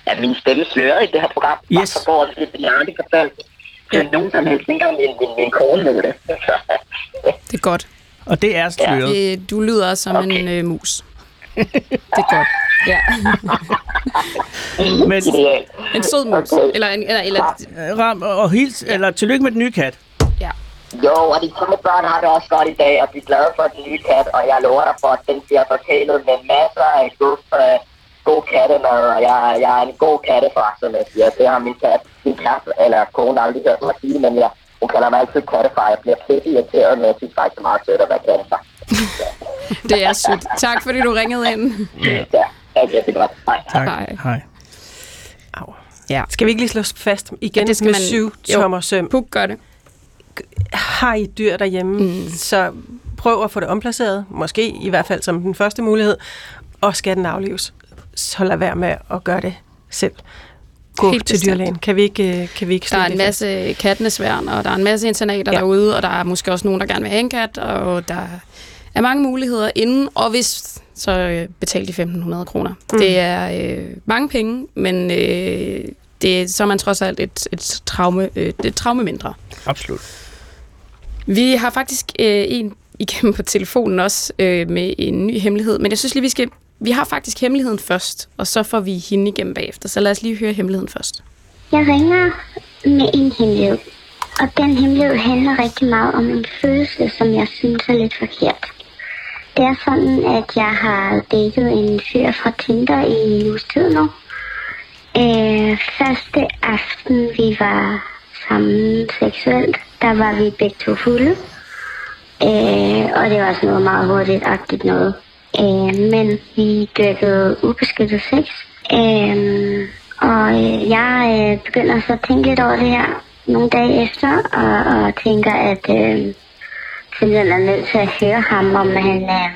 Ja, min stemme sløret i det her program. Bare Yes. for god ordens skyld, jeg har aldrig fortalt til nogen som helst, ikke engang min, min, min kone ved det. Det er godt. Og det er sløret. Øh, du lyder som okay. en øh, mus. Det er godt. Ja. Men. En sød mus. Okay. Eller, en, eller, eller øh, ram, og hils, eller tillykke med den nye kat. ja. Jo, og de små børn har det også godt i dag, og de er glade for den nye kat, og jeg lover dig for, at den bliver fortælet med masser af god, øh, god kattemad, og jeg, jeg er en god kattefar, som jeg siger. Det har min kat, min kat, eller kone aldrig hørt mig sige, men jeg, hun kalder mig altid kattefar. Jeg bliver pisse irriteret, men jeg synes faktisk, det er meget sødt at være kattefar. Det er sødt. Tak, fordi du ringede ind. Ja, okay, det er godt. Hej. Tak. Hej. Hej. Au. Ja. Skal vi ikke lige slå fast igen Ja, det skal med man- syv Jo. tommer søm? Puk gør det. Har I dyr derhjemme, mm. så prøv at få det omplaceret, måske i hvert fald som den første mulighed, og skal den aflives, så lad være med at gøre det selv. Gå Helt til bestemt. dyrlægen. Kan vi ikke, øh, kan vi ikke Der er det en masse kattenesværn, og der er en masse internater Ja. ja. derude, og der er måske også nogen, der gerne vil have en kat, og der er mange muligheder inden, og hvis så øh, betal de 1.500 kroner. Mm. Det er øh, mange penge, men øh, det, så er man trods alt et, et, traume, øh, et traume mindre. Absolut. Vi har faktisk øh, en igennem på telefonen også øh, med en ny hemmelighed, men jeg synes lige, vi skal... Vi har faktisk hemmeligheden først, og så får vi hende igennem bagefter. Så lad os lige høre hemmeligheden først. Jeg ringer med en hemmelighed. Og den hemmelighed handler rigtig meget om en følelse, som jeg synes er lidt forkert. Det er sådan, at jeg har datet en fyr fra Tinder i en uges tid nu. Øh, første aften, vi var sammen seksuelt, der var vi begge to fulde. Øh, og det var sådan noget meget hurtigt-agtigt noget. Øh, men vi dyrkede ubeskyttet sex. Øh, og øh, jeg øh, begynder så at tænke lidt over det her. nogle dage efter, og, og tænker, at øh, simpelthen er nødt til at høre ham, om han, øh,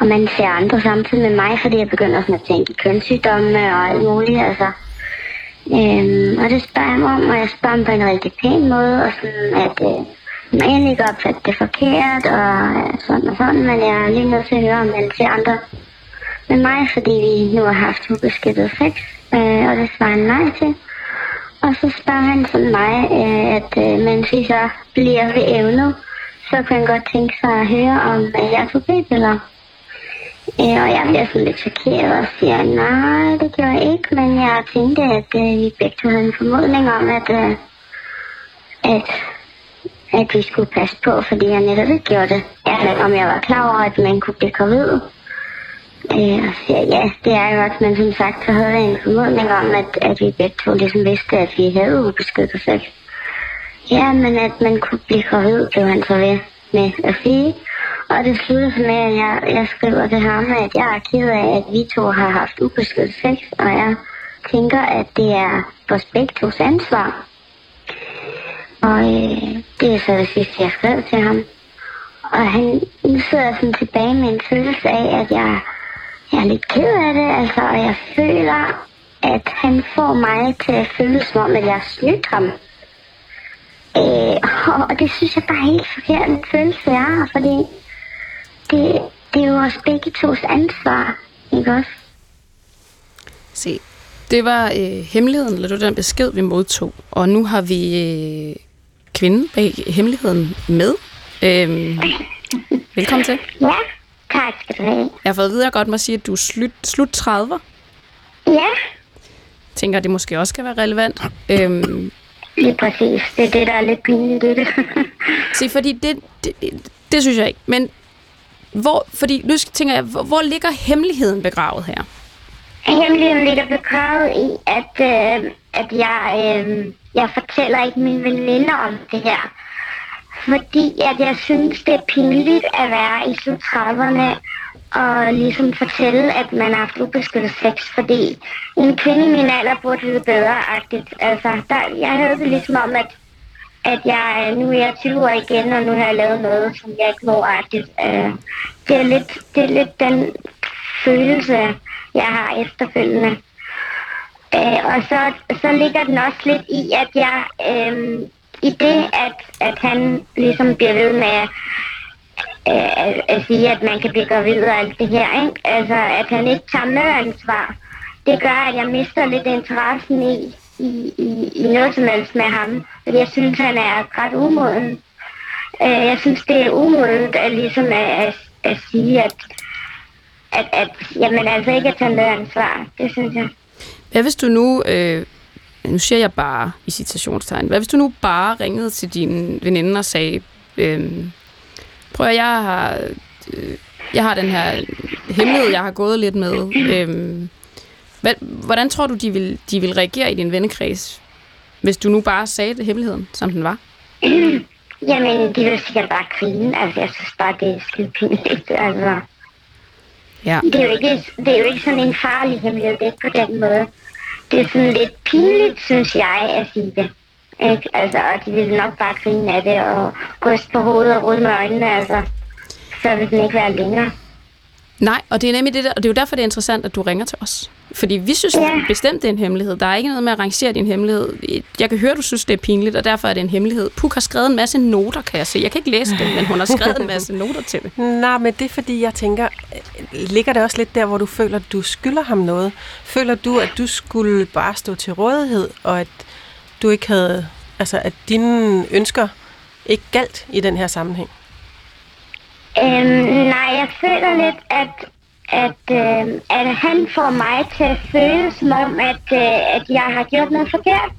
om han ser andre samtidig med mig, fordi jeg begynder sådan at tænke kønssygdomme og alt muligt, altså. Øhm, og det spørger jeg mig om, og jeg spørger ham på en rigtig pæn måde, og sådan at øh, man egentlig ikke opfatte det forkert, og sådan og sådan, men jeg er lige nødt til at høre, om han ser andre med mig, fordi vi nu har haft ubeskyttet sex, øh, og det svarer han nej til. Og så spørger han sådan mig, øh, at øh, mens vi så bliver ved evnet, så kan han godt tænke sig at høre, om øh, jeg tog p-piller. Øh, og jeg bliver sådan lidt chokeret og siger, nej, det gjorde jeg ikke, men jeg tænkte, at øh, vi begge to havde en formodning om, at, øh, at, at vi skulle passe på, fordi jeg netop ikke gjorde det. Altså, om jeg var klar over, at man kunne blive gravid. Øh, ja, ja, det er jeg godt, men som sagt, så havde jeg en formodning om, at, at vi begge to ligesom vidste, at vi havde ubeskyttet sex. Ja, men at man kunne blive gravid, blev han så ved med at sige. Og det slutter så med, at jeg, jeg skriver det her med, at jeg er ked af, at vi to har haft ubeskyttet sex, og jeg tænker, at det er vores begge tos ansvar. Og øh, det er så det sidste, jeg skrev til ham. Og han, nu sidder jeg sådan tilbage med en følelse af, at jeg, jeg er lidt ked af det, altså, og jeg føler, at han får mig til at føle som om, at jeg har snydt ham. Øh, og det synes jeg bare er helt forkert en følelse, jeg har, fordi det, det er jo også begge tos ansvar, ikke også? Se, det var øh, hemmeligheden, eller det var den besked, vi modtog. Og nu har vi øh, kvinden bag hemmeligheden med. Øhm, velkommen til. Ja, tak skal du have. Jeg har fået at vide, at jeg godt må sige, at du er slut, slut 30'er. Ja, Tænker, at det måske også kan være relevant. Øhm, lige præcis. Det er det, der er lidt pinligt i det. se, fordi det, det, det, det synes jeg ikke. Men hvor, fordi nu tænker jeg, hvor, hvor ligger hemmeligheden begravet her? Hemmeligheden ligger begravet i, at, øh, at jeg, øh, jeg fortæller ikke mine veninder om det her. Fordi at jeg synes, det er pinligt at være i slut 30'erne og ligesom fortælle, at man har haft ubeskyttet sex, fordi en kvinde i min alder burde vide bedre-agtigt. Altså, der, jeg havde det ligesom om, at, at jeg, nu er jeg 20 år igen, og nu har jeg lavet noget, som jeg ikke må-agtigt. Øh, det, er lidt, det er lidt den følelse, jeg har efterfølgende. Øh, og så, så ligger den også lidt i, at jeg øh, i det, at, at han ligesom bliver ved med at, øh, at, at sige, at man kan blive gravid og alt det her, ikke? Altså, at han ikke tager medansvar, det gør, at jeg mister lidt interessen i, i, i, i noget som helst med ham. Fordi jeg synes, han er ret umoden. Øh, jeg synes, det er umodent at, ligesom at, at, at sige, at, at, at jamen, altså ikke at tage medansvar. Det synes jeg. Hvad hvis du nu, øh, nu siger jeg bare i citationstegn, hvad hvis du nu bare ringede til din veninde og sagde, øh, prøv at jeg har, øh, jeg har den her hemmelighed, jeg har gået lidt med. Øh, hvad, hvordan tror du, de vil, de vil reagere i din vennekreds, hvis du nu bare sagde det hemmeligheden, som den var? Jamen, de vil sikkert bare grine. Altså, jeg synes bare, det er skide pinligt. Altså, Ja. det, er jo ikke, det er jo ikke sådan en farlig hemmelighed, det er på den måde. Det er sådan lidt pinligt, synes jeg, at sige det. Ikke? Altså, og de ville nok bare grine af det og ryste på hovedet og rydde med øjnene, altså. Så ville den ikke være længere. Nej, og det er nemlig det der, og det er jo derfor, det er interessant, at du ringer til os. Fordi vi synes Ja. bestemt, det er en hemmelighed. Der er ikke noget med at rangere din hemmelighed. Jeg kan høre, du synes, det er pinligt, og derfor er det en hemmelighed. Puk har skrevet en masse noter, kan jeg se. Jeg kan ikke læse det, men hun har skrevet en masse noter til det. Nej, men det er fordi, jeg tænker, ligger det også lidt der, hvor du føler, at du skylder ham noget? Føler du, at du skulle bare stå til rådighed, og at du ikke havde, altså at dine ønsker ikke galt i den her sammenhæng? Øhm, nej, jeg føler lidt, at, at, øh, at han får mig til at føle som om, at, øh, at jeg har gjort noget forkert.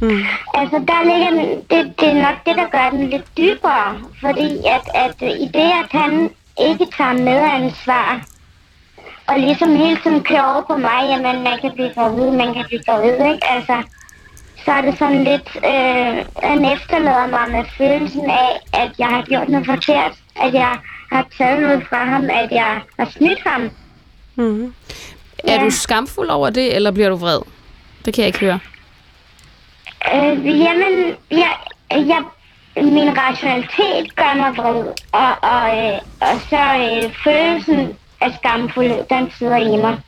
Mm. Altså, der ligger det, det er nok det, der gør den lidt dybere, fordi at, at øh, i det, at han ikke tager medansvar, og ligesom hele tiden kører over på mig, jamen, man kan blive gravid, man kan blive gravid, ikke? Altså, så er det sådan lidt, øh, han efterlader mig med følelsen af, at jeg har gjort noget forkert, at jeg har taget noget fra ham, at jeg har snydt ham. Mm. Er Ja. du skamfuld over det, eller bliver du vred? Det kan jeg ikke høre. Øh, jamen, jeg, jeg, min rationalitet gør mig vred, og, og, øh, og så øh, følelsen af skamfuldhed, den sidder i mig.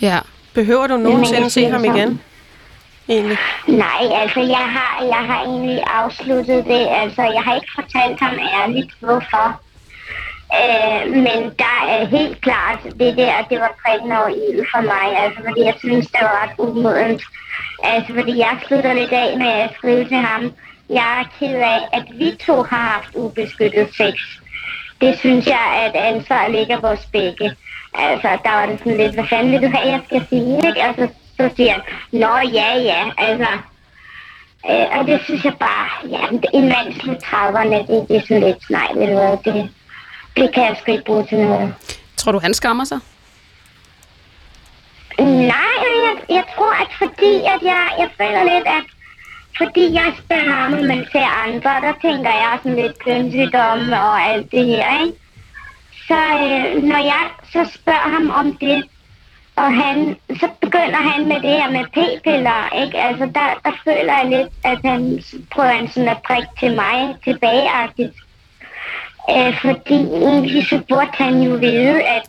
Ja. Behøver du nogensinde se ham det igen? Egentlig. Nej, altså, jeg har, jeg har egentlig afsluttet det. Altså, jeg har ikke fortalt ham ærligt, hvorfor. Øh, men der er helt klart, det der, det var prikken over i for mig. Altså, fordi jeg synes, det var ret umodent. Altså, fordi jeg slutter lidt af med at skrive til ham. Jeg er ked af, at vi to har haft ubeskyttet sex. Det synes jeg, at ansvaret ligger vores begge. Altså, der var det sådan lidt, hvad fanden vil du have, jeg skal sige, ikke? Altså, så siger han, nå ja, ja, altså. Øh, og det synes jeg bare, ja, en mand slut 30'erne, det, det er sådan lidt, nej, ved du hvad, det, det kan jeg sgu ikke bruge til noget. Tror du, han skammer sig? Nej, jeg, jeg tror, at fordi at jeg, jeg føler lidt, at fordi jeg spørger ham, og man ser andre, der tænker jeg sådan lidt kønssygdomme og alt det her, ikke? Så øh, når jeg så spørger ham om det, og han, så begynder han med det her med p-piller, ikke? Altså, der, der føler jeg lidt, at han prøver han sådan at prikke til mig tilbageagtigt. Øh, fordi egentlig så burde han jo vide, at,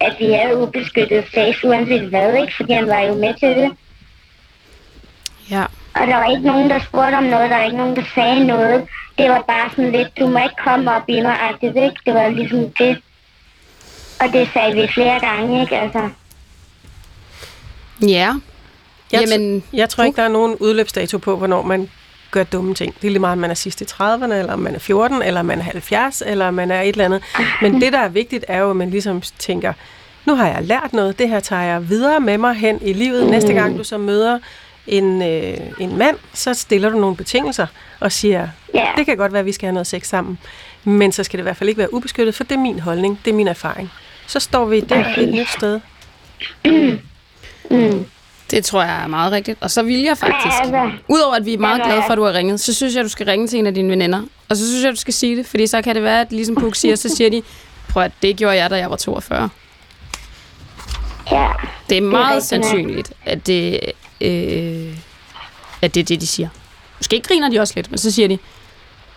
at vi havde ubeskyttet sex, uanset hvad, ikke? Fordi han var jo med til det. Ja. Og der var ikke nogen, der spurgte om noget, der var ikke nogen, der sagde noget. Det var bare sådan lidt, du må ikke komme op i mig, agtigt, ikke? Det var ligesom det. Og det sagde vi flere gange, ikke? Altså, Ja. Jeg, Jamen, jeg tror ikke, der er nogen udløbsdato på, hvornår man gør dumme ting. Det er lige meget, om man er sidst i 30'erne, eller om man er 14, eller om man er 70, eller om man er et eller andet. Men det, der er vigtigt, er jo, at man ligesom tænker, nu har jeg lært noget, det her tager jeg videre med mig hen i livet. Næste gang du så møder en, øh, en mand, så stiller du nogle betingelser og siger, Ja. det kan godt være, at vi skal have noget sex sammen, men så skal det i hvert fald ikke være ubeskyttet, for det er min holdning, det er min erfaring. Så står vi der et nyt sted. det tror jeg er meget rigtigt. Og så vil jeg faktisk, Altså, udover at vi er meget altså, glade for, at du har ringet, så synes jeg, du skal ringe til en af dine veninder. Og så synes jeg, du skal sige det, fordi så kan det være, at ligesom Puk siger, så siger de, prøv at det gjorde jeg, da jeg var 42. ja. Det er meget rigtigt nok. sandsynligt, at det, øh, at det er det, de siger. Måske griner de også lidt, men så siger de,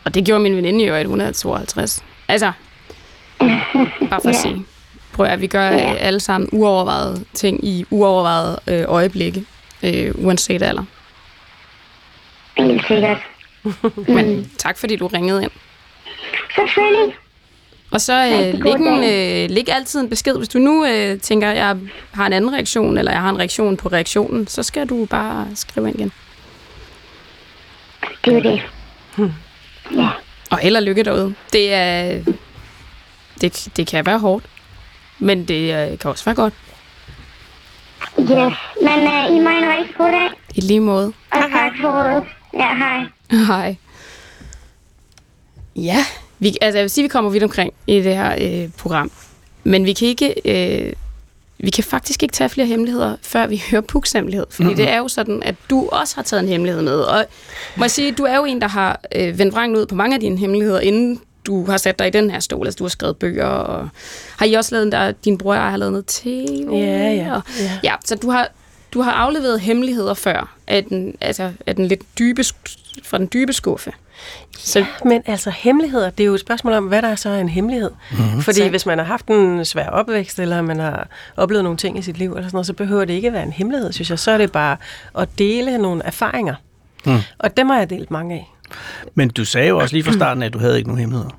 og det gjorde min veninde i øvrigt, hun er 52. Altså, bare for at Ja. sige. Prøv at vi gør Ja. øh, alle sammen uovervejede ting i uovervejede øh, øjeblikke, øh, uanset alder. Helt sikkert. Men tak, fordi du ringede ind. Selvfølgelig. Og så øh, læg, en, øh, læg altid en besked. Hvis du nu øh, tænker, at jeg har en anden reaktion, eller jeg har en reaktion på reaktionen, så skal du bare skrive ind igen. Det er det. Og held og lykke derude. Det, er, det, det kan være hårdt, men det øh, kan også være godt. Yes. Men uh, I må en rigtig god dag. I lige måde. Og tak for. Ja, hej. Hej. Ja, vi, altså jeg vil sige, at vi kommer vidt omkring i det her øh, program. Men vi kan ikke... Øh, vi kan faktisk ikke tage flere hemmeligheder, før vi hører Puks hemmelighed. Fordi mm-hmm. det er jo sådan, at du også har taget en hemmelighed med. Og må jeg sige, du er jo en, der har øh, vendt vrangen ud på mange af dine hemmeligheder, inden du har sat dig i den her stol. Altså, du har skrevet bøger, og har I også lavet, der, din bror og jeg har lavet noget tv? Ja, ja, Og, ja. ja så du har, du har afleveret hemmeligheder før, af den, altså, af den lidt dybe, fra den dybe skuffe. Så Men altså hemmeligheder, det er jo et spørgsmål om, hvad der er så en hemmelighed. Mm-hmm. Fordi Så- hvis man har haft en svær opvækst, eller man har oplevet nogle ting i sit liv, eller sådan noget, så behøver det ikke være en hemmelighed, synes jeg. Så er det bare at dele nogle erfaringer. Mm. Og dem har jeg delt mange af. Men du sagde jo også lige fra starten, at du havde ikke nogen hemmeligheder.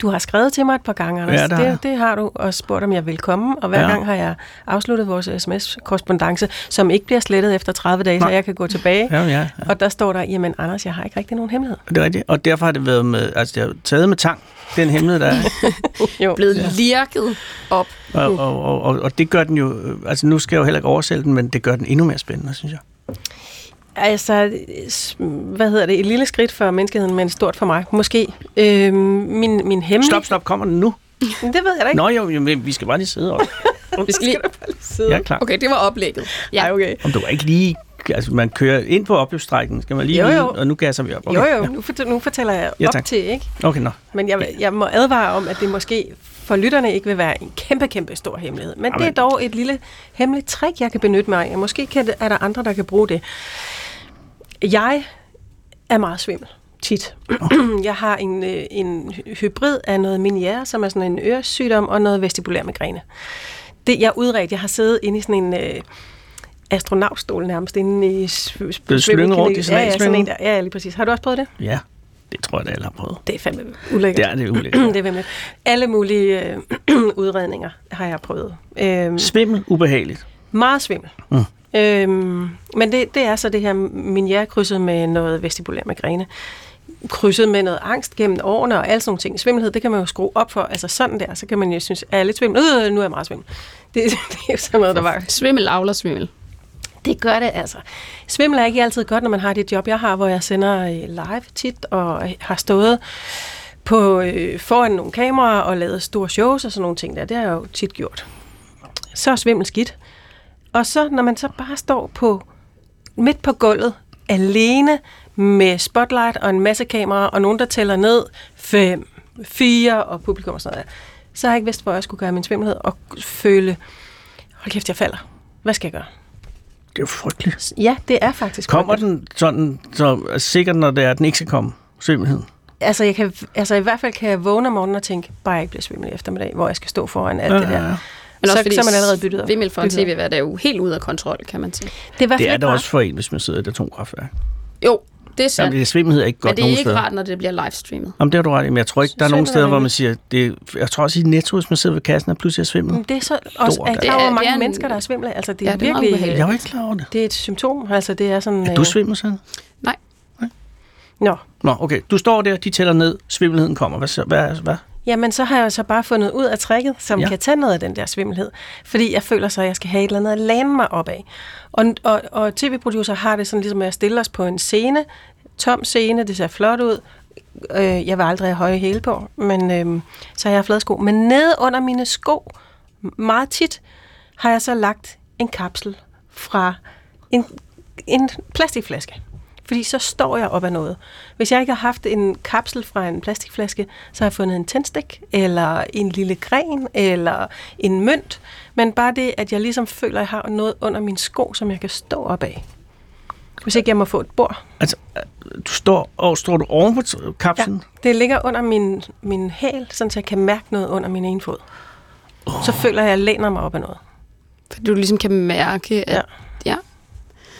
Du har skrevet til mig et par gange, Anders. Ja, det har det, det har du, og spurgt, om jeg vil komme. Og hver Ja. ja. gang har jeg afsluttet vores sms-korrespondence, som ikke bliver slettet efter 30 dage, Nej. så jeg kan gå tilbage. Ja, ja, ja. Og der står der, jamen Anders, jeg har ikke rigtig nogen hemmelighed. Det er rigtigt. Og derfor har det været med, altså det har taget med tang, den hemmelighed, der er. Jo. blevet ja. lirket op. Og, og, og, og, og det gør den jo, øh, altså nu skal jeg jo heller ikke oversælge den, men det gør den endnu mere spændende, synes jeg. Altså, hvad hedder det? Et lille skridt for menneskeheden, men stort for mig. Måske. Øhm, min, min hemmelige... Stop, stop, kommer den nu? Det ved jeg da ikke. Nå jo, jo vi skal bare lige sidde op. Vi skal lige... Sidde. Jeg er klar. Okay, det var oplægget. Ja, Ej, okay. Om du var ikke lige, altså man kører ind på opløbsstrækken, skal man lige Jo, vide, jo. og nu gasser vi op. Jo, jo, nu, fort- nu fortæller jeg Ja, op til, ikke? Okay, nå. Men jeg, jeg må advare om, at det måske for lytterne ikke vil være en kæmpe, kæmpe stor hemmelighed. Men det er dog et lille hemmeligt trick, jeg kan benytte mig af. Måske kan det, er der andre, der kan bruge det. Jeg er meget svimmel, tit. jeg har en, øh, en hybrid af noget miniere, som er sådan en øresygdom, og noget vestibulær migræne. Det, jeg er udredt. Jeg har siddet inde i sådan en øh, astronautstol nærmest inde i Blevet slynget rundt i sådan ja, ja, sådan en der. Ja, ja, lige præcis. Har du også prøvet det? Ja, det tror jeg, det alle har prøvet. Det er fandme ulækkert. Det er ulækkert. det er vemmeligt. Alle mulige øh, udredninger har jeg prøvet. Øhm, Svimmel, ubehageligt. meget svimmel. Mm. Øhm, men det, det er så det her min krydset med noget vestibulær migræne. Krydset med noget angst gennem årene og alle sådan nogle ting. Svimmelhed, det kan man jo skrue op for. Altså sådan der, så kan man jo synes, at jeg er lidt svimmel. Øh, nu er jeg meget svimmel. Det, det er jo sådan noget, der var. Svimmel avler svimmel. Det gør det altså. Svimmel er ikke altid godt, når man har det job, jeg har, hvor jeg sender øh, live tit og har stået på øh, foran nogle kameraer og lavet store shows og sådan nogle ting der. Det har jeg jo tit gjort. Så er svimmel skidt. Og så, når man så bare står på midt på gulvet, alene med spotlight og en masse kameraer, og nogen, der tæller ned, fem, fire, og publikum og sådan noget, så har jeg ikke vidst, hvor jeg skulle gøre min svimmelhed, og føle, hold kæft, jeg falder. Hvad skal jeg gøre? Det er jo frygteligt. Ja, det er faktisk Kommer frygteligt. den sådan, så sikkert, når det er, at den ikke skal komme? Svimmelheden. Altså, jeg kan, altså, i hvert fald kan jeg vågne om morgenen og tænke, bare jeg ikke bliver svimmel i eftermiddag, hvor jeg skal stå foran alt Ja, det ja, der. ja. Men så, også fordi så er man allerede byttet op. Svimmel for en tv-vært er jo helt ude af kontrol, kan man sige. Det er, Det er rart. også for en, hvis man sidder i et atomkraftværk. Jo, det er sandt. Jamen, det svimmelhed er ikke godt Men det er nogen ikke steder. rart, når det bliver livestreamet. Jamen, det har du ret i, men jeg tror ikke, der er Så nogen steder, hvor man siger, det, jeg tror også i Netto, hvis man sidder ved kassen, og pludselig er svimmel. Men Det er så også, er klar er- over, mange er en- mennesker, der er svimle? Altså, det Ja, er det er virkelig... Jeg var ikke klar over det. det er et symptom. Altså, det er sådan... Er du øh, svimmel, sådan? Nej. Nå, Nå, okay. Du står der, de tæller ned, svimmelheden kommer. Hvad, så, hvad, hvad? Jamen, så har jeg så bare fundet ud af tricket, som Ja. kan tage noget af den der svimmelhed. Fordi jeg føler så, at jeg skal have et eller andet at læne mig op af. Og, og, og tv-producer har det sådan ligesom, at jeg stiller os på en scene, tom scene, det ser flot ud. Øh, jeg vil aldrig have høje hæle på, men øh, så har jeg flade sko. Men nede under mine sko, meget tit, har jeg så lagt en kapsel fra en, en plastikflaske. Fordi så står jeg op af noget. Hvis jeg ikke har haft en kapsel fra en plastikflaske, så har jeg fundet en tændstik, eller en lille gren, eller en mønt. Men bare det, at jeg ligesom føler, at jeg har noget under min sko, som jeg kan stå op af. Hvis ikke jeg må få et bord. Altså, du står, og står du oven på kapslen? Det ligger under min, min hæl, sådan så jeg kan mærke noget under min ene fod. Oh. Så føler jeg, at jeg læner mig op af noget. Fordi du ligesom kan mærke, at... Ja.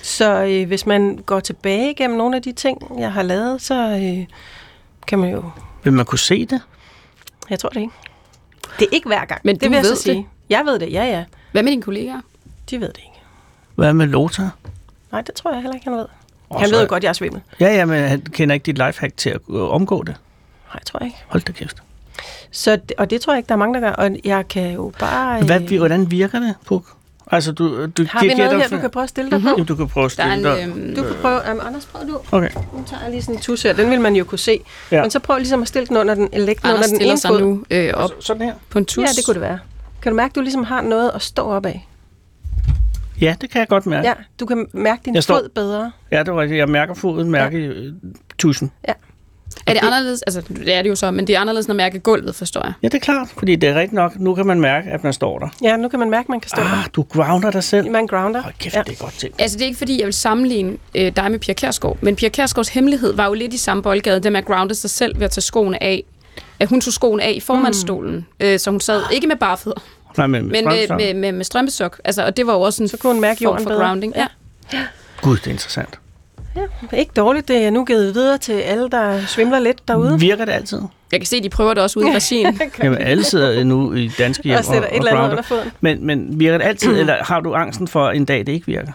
Så øh, hvis man går tilbage gennem nogle af de ting, jeg har lavet, så øh, kan man jo... Vil man kunne se det? Jeg tror det ikke. Det er ikke hver gang. Men det du vil jeg ved så sige. det? Jeg ved det, ja ja. Hvad med dine kollegaer? De ved det ikke. Hvad med Lothar? Nej, det tror jeg heller ikke, han ved. Åh, han ved jo godt, jeg er svimmel. Ja, ja, men han kender ikke dit lifehack til at omgå det. Nej, tror jeg ikke. Hold da kæft. Så, det- og det tror jeg ikke, der er mange, der gør. Og jeg kan jo bare... Hvad, øh, hvordan virker det, Puk? Altså, du, du har vi gætter noget her, du kan prøve at stille dig på? du kan prøve at stille dig. Øhm, Du kan prøve... Jamen, Anders, prøv du. Okay. Nu tager jeg lige sådan en tus her. Den vil man jo kunne se. Ja. Ja. Men så prøv ligesom at stille den under den, eller lægge den under den ene sig fod. nu øh, op Sådan her. på en tus. Ja, det kunne det være. Kan du mærke, at du ligesom har noget at stå op af? Ja, det kan jeg godt mærke. Ja, du kan mærke din Jeg står- fod bedre. Ja, det var rigtigt. Jeg mærker foden, mærker ja. tusen. Er det anderledes? Altså, det er det jo så, men det er anderledes, når mærke gulvet, forstår jeg. Ja, det er klart, fordi det er rigtigt nok. Nu kan man mærke, at man står der. Ja, nu kan man mærke, at man kan stå Ah, der. du grounder dig selv. Man grounder. Hold kæft, ja. det er godt tænkt. Altså, det er ikke fordi, jeg vil sammenligne øh, dig med Pia Kjærsgaard, men Pia Kjærsgaards hemmelighed var jo lidt i samme boldgade, det med at grounde sig selv ved at tage skoene af. At hun tog skoene af i formandsstolen, mm. øh, så hun sad ikke med bare fødder, Nej, men, men med, med, med, med strømpesok. Altså, og det var jo også en Så kunne hun mærke form for bedre. grounding. Ja. Gud, det er interessant. Ikke dårligt, det er nu givet videre til alle, der svimler lidt derude. Virker det altid? Jeg kan se, de prøver det også ude i regien. Jamen, alle sidder nu i danske hjem Og sætter et eller andet under. Men, men virker det altid, eller har du angsten for en dag, det ikke virker?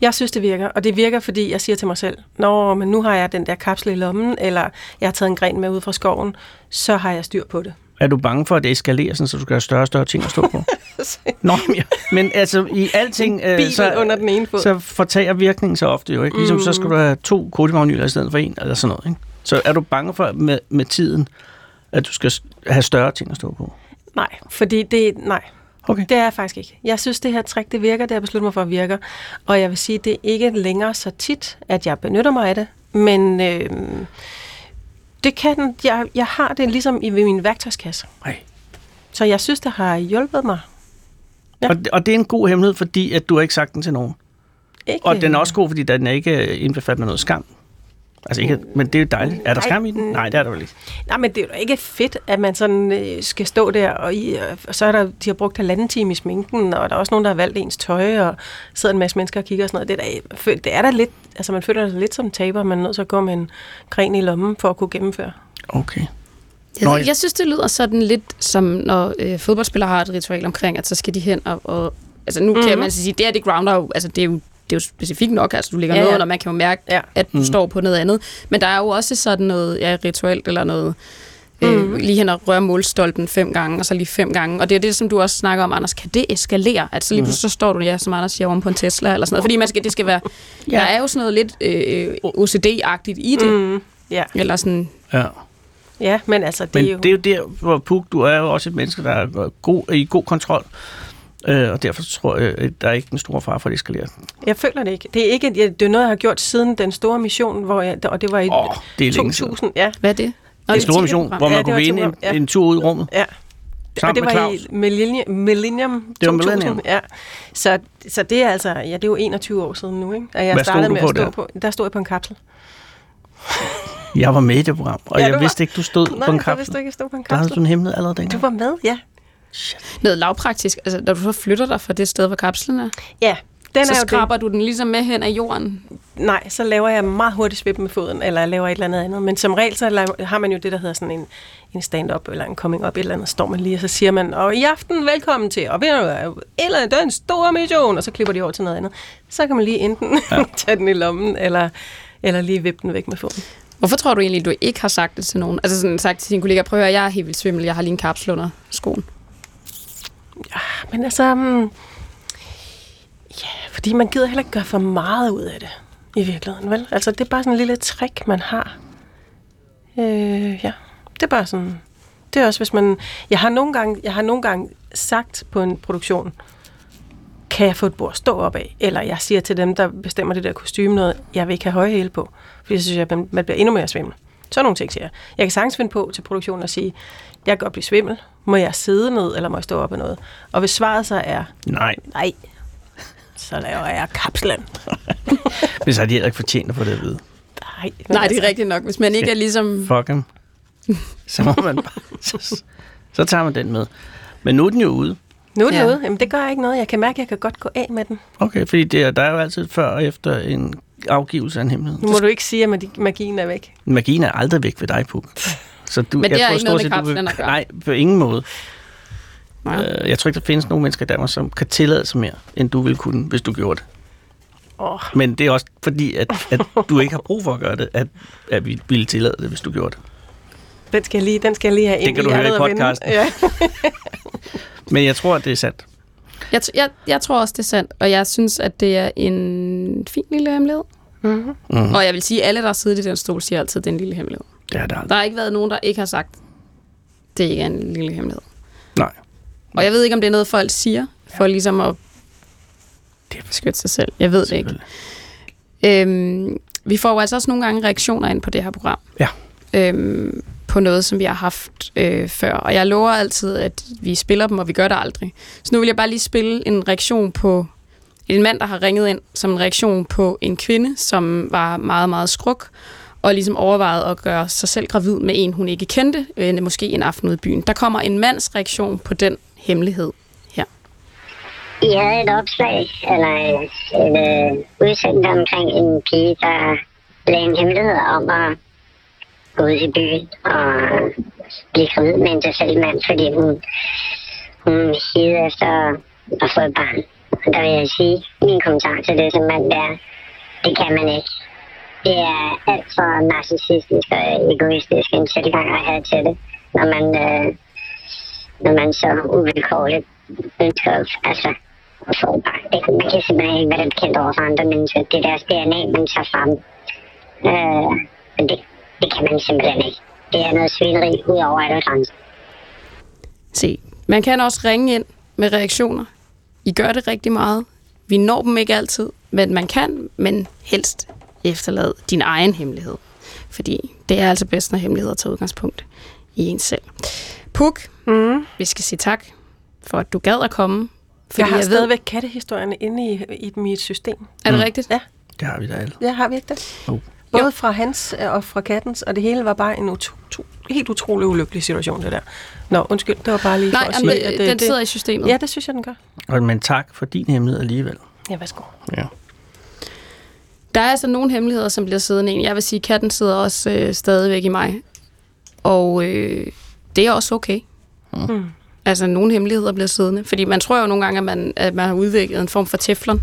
Jeg synes, det virker, og det virker, fordi jeg siger til mig selv, Nå, men nu har jeg den der kapsel i lommen, eller jeg har taget en gren med ud fra skoven, så har jeg styr på det. Er du bange for, at det eskalerer, sådan, så du skal have større og større ting at stå på? Nå, men, men altså, i alting, øh, så, under den ene fod. så fortager virkningen så ofte jo, ikke? Ligesom mm. så skal du have to kodimagnyler i stedet for en, eller sådan noget, ikke? Så er du bange for med, med tiden, at du skal have større ting at stå på? Nej, fordi det, nej, Okay. det er jeg faktisk ikke. Jeg synes, det her trick, det virker, det har besluttet mig for at virke. Og jeg vil sige, det er ikke længere så tit, at jeg benytter mig af det, men øh, det kan, den- jeg, jeg har det ligesom i min værktøjskasse. Nej. Så jeg synes, det har hjulpet mig. Ja. Og, det- og det er en god hemmelighed, fordi at du har ikke sagt den til nogen. Ikke, Og den er også god, fordi den er ikke indbefattet med noget skam. Altså ikke, men det er jo dejligt. Er der skam i den? mm. Nej, det er der vel ikke. Nej, men det er jo ikke fedt, at man sådan øh, skal stå der, og, i, og så er der, de har brugt halvanden time i sminken, og der er også nogen, der har valgt ens tøj, og sidder en masse mennesker og kigger og sådan noget. Det er, fø- det er da lidt, altså man føler sig lidt som taber, man er nødt til at gå med en gren i lommen for at kunne gennemføre. Okay. Jeg, Nå, jeg synes, det lyder sådan lidt som, når øh, fodboldspillere har et ritual omkring, at så skal de hen og... og altså nu mm-hmm. kan man sige, det er det grounder jo, altså det er jo det er jo specifikt nok, altså du ligger Ja, ja, noget under, man kan jo mærke, Ja. at du mm. står på noget andet. Men der er jo også sådan noget ja, rituelt eller noget, mm. øh, lige hen og røre målstolpen fem gange, og så lige fem gange. Og det er det, som du også snakker om, Anders. Kan det eskalere? At så lige pludselig så står du, ja, som Anders siger, om på en Tesla eller sådan noget. Fordi man skal, det skal være... Ja. Der er jo sådan noget lidt øh, OCD-agtigt i det. Mm. Ja, Eller sådan... Ja. ja men altså, det Men er jo... det er jo der, hvor Puk, du er jo også et menneske, der er god, i god kontrol. Øh, og derfor tror jeg, at der er ikke en stor far for, at det eskalerer. Jeg føler det ikke. Det er, ikke, det er noget, jeg har gjort siden den store mission, hvor jeg, og det var i Åh, det er længe siden. 2000. Ja, Hvad er det? Nå, En det er stor mission, hvor man Ja, kunne vinde en, ja. en tur ud i rummet. ja. Sammen og det med var Claus. i Millennium, Millennium Det var 2000. Millennium. Ja. Så, så det er altså, ja, det er jo 21 år siden nu, ikke? At jeg Hvad stod startede du med på at stå der? på. Der stod jeg på en kapsel. Jeg var med i det program, og Ja, jeg var- vidste ikke, du stod Nej, på en jeg kapsel. vidste ikke, jeg stod på en Der havde kapsel. du en hemmelighed allerede dengang. Du var med, ja. Noget lavpraktisk, altså når du så flytter dig fra det sted, hvor kapslen er, Ja, den så er jo det. skraber du den ligesom med hen af jorden. Nej, så laver jeg meget hurtigt svip med foden, eller jeg laver et eller andet andet. Men som regel, så laver, har man jo det, der hedder sådan en, en stand-up, eller en coming-up, et eller andet, står man lige, og så siger man, og i aften velkommen til, og ved du eller det er en stor mission, og så klipper de over til noget andet. Så kan man lige enten ja. tage den i lommen, eller, eller lige vippe den væk med foden. Hvorfor tror du egentlig, du ikke har sagt det til nogen? Altså sådan sagt til dine kollegaer, prøv at høre, jeg er helt vildt svimmel, jeg har lige en kapsel under skoen. Ja, Men altså, um, ja, fordi man gider heller ikke gøre for meget ud af det, i virkeligheden, vel? Altså, det er bare sådan en lille trick, man har. Øh, ja, det er bare sådan, det er også, hvis man, jeg har nogle gange, jeg har nogle gange sagt på en produktion, kan jeg få et bord at stå op af? Eller jeg siger til dem, der bestemmer det der kostume noget, jeg vil ikke have høje hæle på, fordi så synes jeg, at man man bliver endnu mere svimmel. Sådan nogle ting siger jeg. Jeg kan sagtens finde på til produktionen at sige, jeg kan godt blive svimmel. Må jeg sidde ned, eller må jeg stå op af noget? Og hvis svaret så er, Nej, nej, så laver jeg kapslen. men så har de heller ikke fortjent at få det at vide. Nej, Nej, det altså, er rigtigt nok. Hvis man ikke er ligesom... Fuck dem. Så må man bare, så, så tager man den med. Men nu er den jo ude. Nu er det ja. ude. Jamen, det gør ikke noget. Jeg kan mærke, at jeg kan godt gå af med den. Okay, fordi det er, der er jo altid før og efter en afgivelse af en hemmelighed. Nu må du ikke sige, at magi- magien er væk. Magien er aldrig væk ved dig, Puk. Så du, Men det har tror ikke noget med set, vil- at gøre. Nej, på ingen måde. Nej. Øh, jeg tror ikke, der findes nogen mennesker i Danmark, som kan tillade sig mere, end du ville kunne, hvis du gjorde det. Åh, Men det er også fordi, at, at du ikke har brug for at gøre det, at, at vi ville tillade det, hvis du gjorde det. den skal jeg lige, den skal jeg lige have ind kan du høre i podcasten. Ja. Men jeg tror, at det er sandt. Jeg, jeg, jeg tror også, det er sandt, og jeg synes, at det er en fin lille hemmelighed. Mm-hmm. Mhm. Og jeg vil sige, at alle, der har siddet i den stol, siger altid, at det er en lille hemmelighed. Det er det aldrig. Der har ikke været nogen, der ikke har sagt, det ikke er en lille hemmelighed. Nej. Og jeg ved ikke, om det er noget, folk siger, for ligesom at Det er beskytte sig selv. Jeg ved det ikke. Øhm, vi får jo altså også nogle gange reaktioner ind på det her program. Ja. Øhm, på noget, som vi har haft øh, før. Og jeg lover altid, at vi spiller dem, og vi gør det aldrig. Så nu vil jeg bare lige spille en reaktion på en mand, der har ringet ind som en reaktion på en kvinde, som var meget, meget skruk, og ligesom overvejede at gøre sig selv gravid med en, hun ikke kendte, øh, måske en aften ude i byen. Der kommer en mands reaktion på den hemmelighed her. I havde et opslag, eller en øh, udsendelse omkring en pige, der lagde en hemmelighed om at gået i byen og blive gravid med en tilfældig mand, fordi hun, hun hidede efter at få et barn. Og der vil jeg sige, min kommentar til det som mand, det er, det kan man ikke. Det er alt for narcissistisk og egoistisk en tilgang at have til det, når man, øh, når man så uvilkårligt ønsker altså, at få et barn. Det, man kan simpelthen ikke være bekendt over for andre mennesker. Det er deres DNA, man tager frem. Øh, men det, det kan man simpelthen ikke. Det er noget svineri ud over alle grænser. Se, man kan også ringe ind med reaktioner. I gør det rigtig meget. Vi når dem ikke altid, men man kan, men helst efterlade din egen hemmelighed. Fordi det er altså bedst, når hemmeligheder tager udgangspunkt i en selv. Puk, Mm. vi skal sige tak for, at du gad at komme jeg har jeg ved- stadigvæk kattehistorierne inde i, i mit system. Er det rigtigt? Ja. Det har vi da alle. Ja, har vi ikke det? Jo. Både fra hans øh, og fra kattens, og det hele var bare en utro, to, helt utrolig ulykkelig situation, det der. Nå, undskyld, det var bare lige Nej, for at sige, det, at den sidder i systemet. Ja, det synes jeg, den gør. Og, men tak for din hemmelighed alligevel. Ja, værsgo. Ja. Der er altså nogle hemmeligheder, som bliver siddende i en. Jeg vil sige, at katten sidder også øh, stadigvæk i mig. Og øh, det er også okay. Mm. Altså, nogle hemmeligheder bliver siddende. Fordi man tror jo nogle gange, at man, at man har udviklet en form for teflon,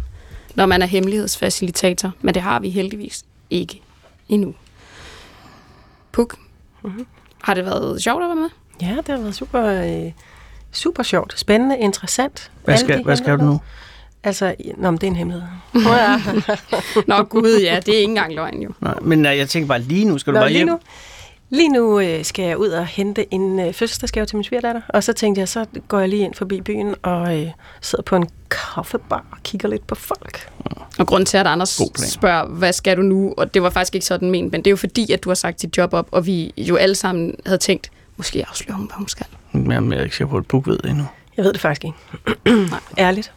når man er hemmelighedsfacilitator. Men det har vi heldigvis ikke endnu. Puk, Mhm. har det været sjovt at være med? Ja, det har været super, øh, super sjovt, spændende, interessant. Hvad skal, hvad skal du nu? Altså, nå, men det er en hemmelighed. Nå gud, ja, det er ikke engang løgn jo. Nej, men jeg tænker bare lige nu, skal du Nå, bare lige hjem? nu, lige nu øh, skal jeg ud og hente en øh, fødselsdagsgave til min svigerdatter, og så tænkte jeg, så går jeg lige ind forbi byen og øh, sidder på en kaffebar og kigger lidt på folk. Og grunden til, at Anders spørger, hvad skal du nu? Og det var faktisk ikke sådan ment, men det er jo fordi, at du har sagt dit job op, og vi jo alle sammen havde tænkt, måske afslører hun, hvad hun skal. Jamen, jeg er ikke sikker på, at Puk ved det endnu. Jeg ved det faktisk ikke. Ærligt.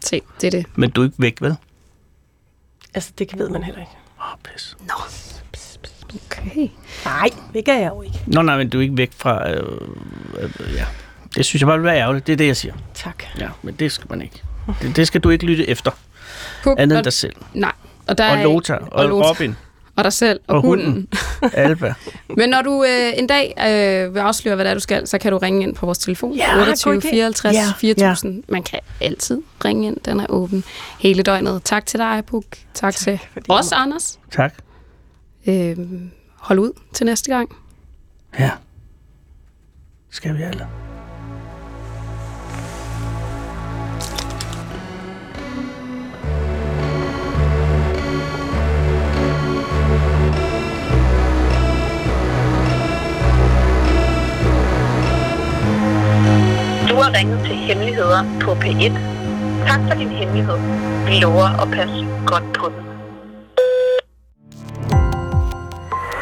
Se, det er det. Men du er ikke væk, vel? Altså, det ved man heller ikke. Åh, oh, pis. Nå. Okay. Nej, det kan jeg jo ikke. Nå, nej, men du er ikke væk fra... Øh, øh, ja. Det synes jeg bare vil være ærgerligt. Det er det, jeg siger. Tak. Ja, men det skal man ikke. Det, det skal du ikke lytte efter. Puk, Andet og, end dig selv. Nej. Og, der Og er, Lota, og, og Lota. Robin, og dig selv, og, og hunden. hunden. Alba. Men når du øh, en dag øh, vil afsløre, hvad det er, du skal, så kan du ringe ind på vores telefon. Ja, 28 god idé. 54 Ja, 4000. Man kan altid ringe ind. Den er åben hele døgnet. Tak til dig, Puk. Tak, tak til os, Anders. Tak. Øh, hold ud til næste gang. Ja. Skal vi alle. Du har ringet til Hemmeligheder på P1. Tak for din hemmelighed. Vi lover at passe godt på den.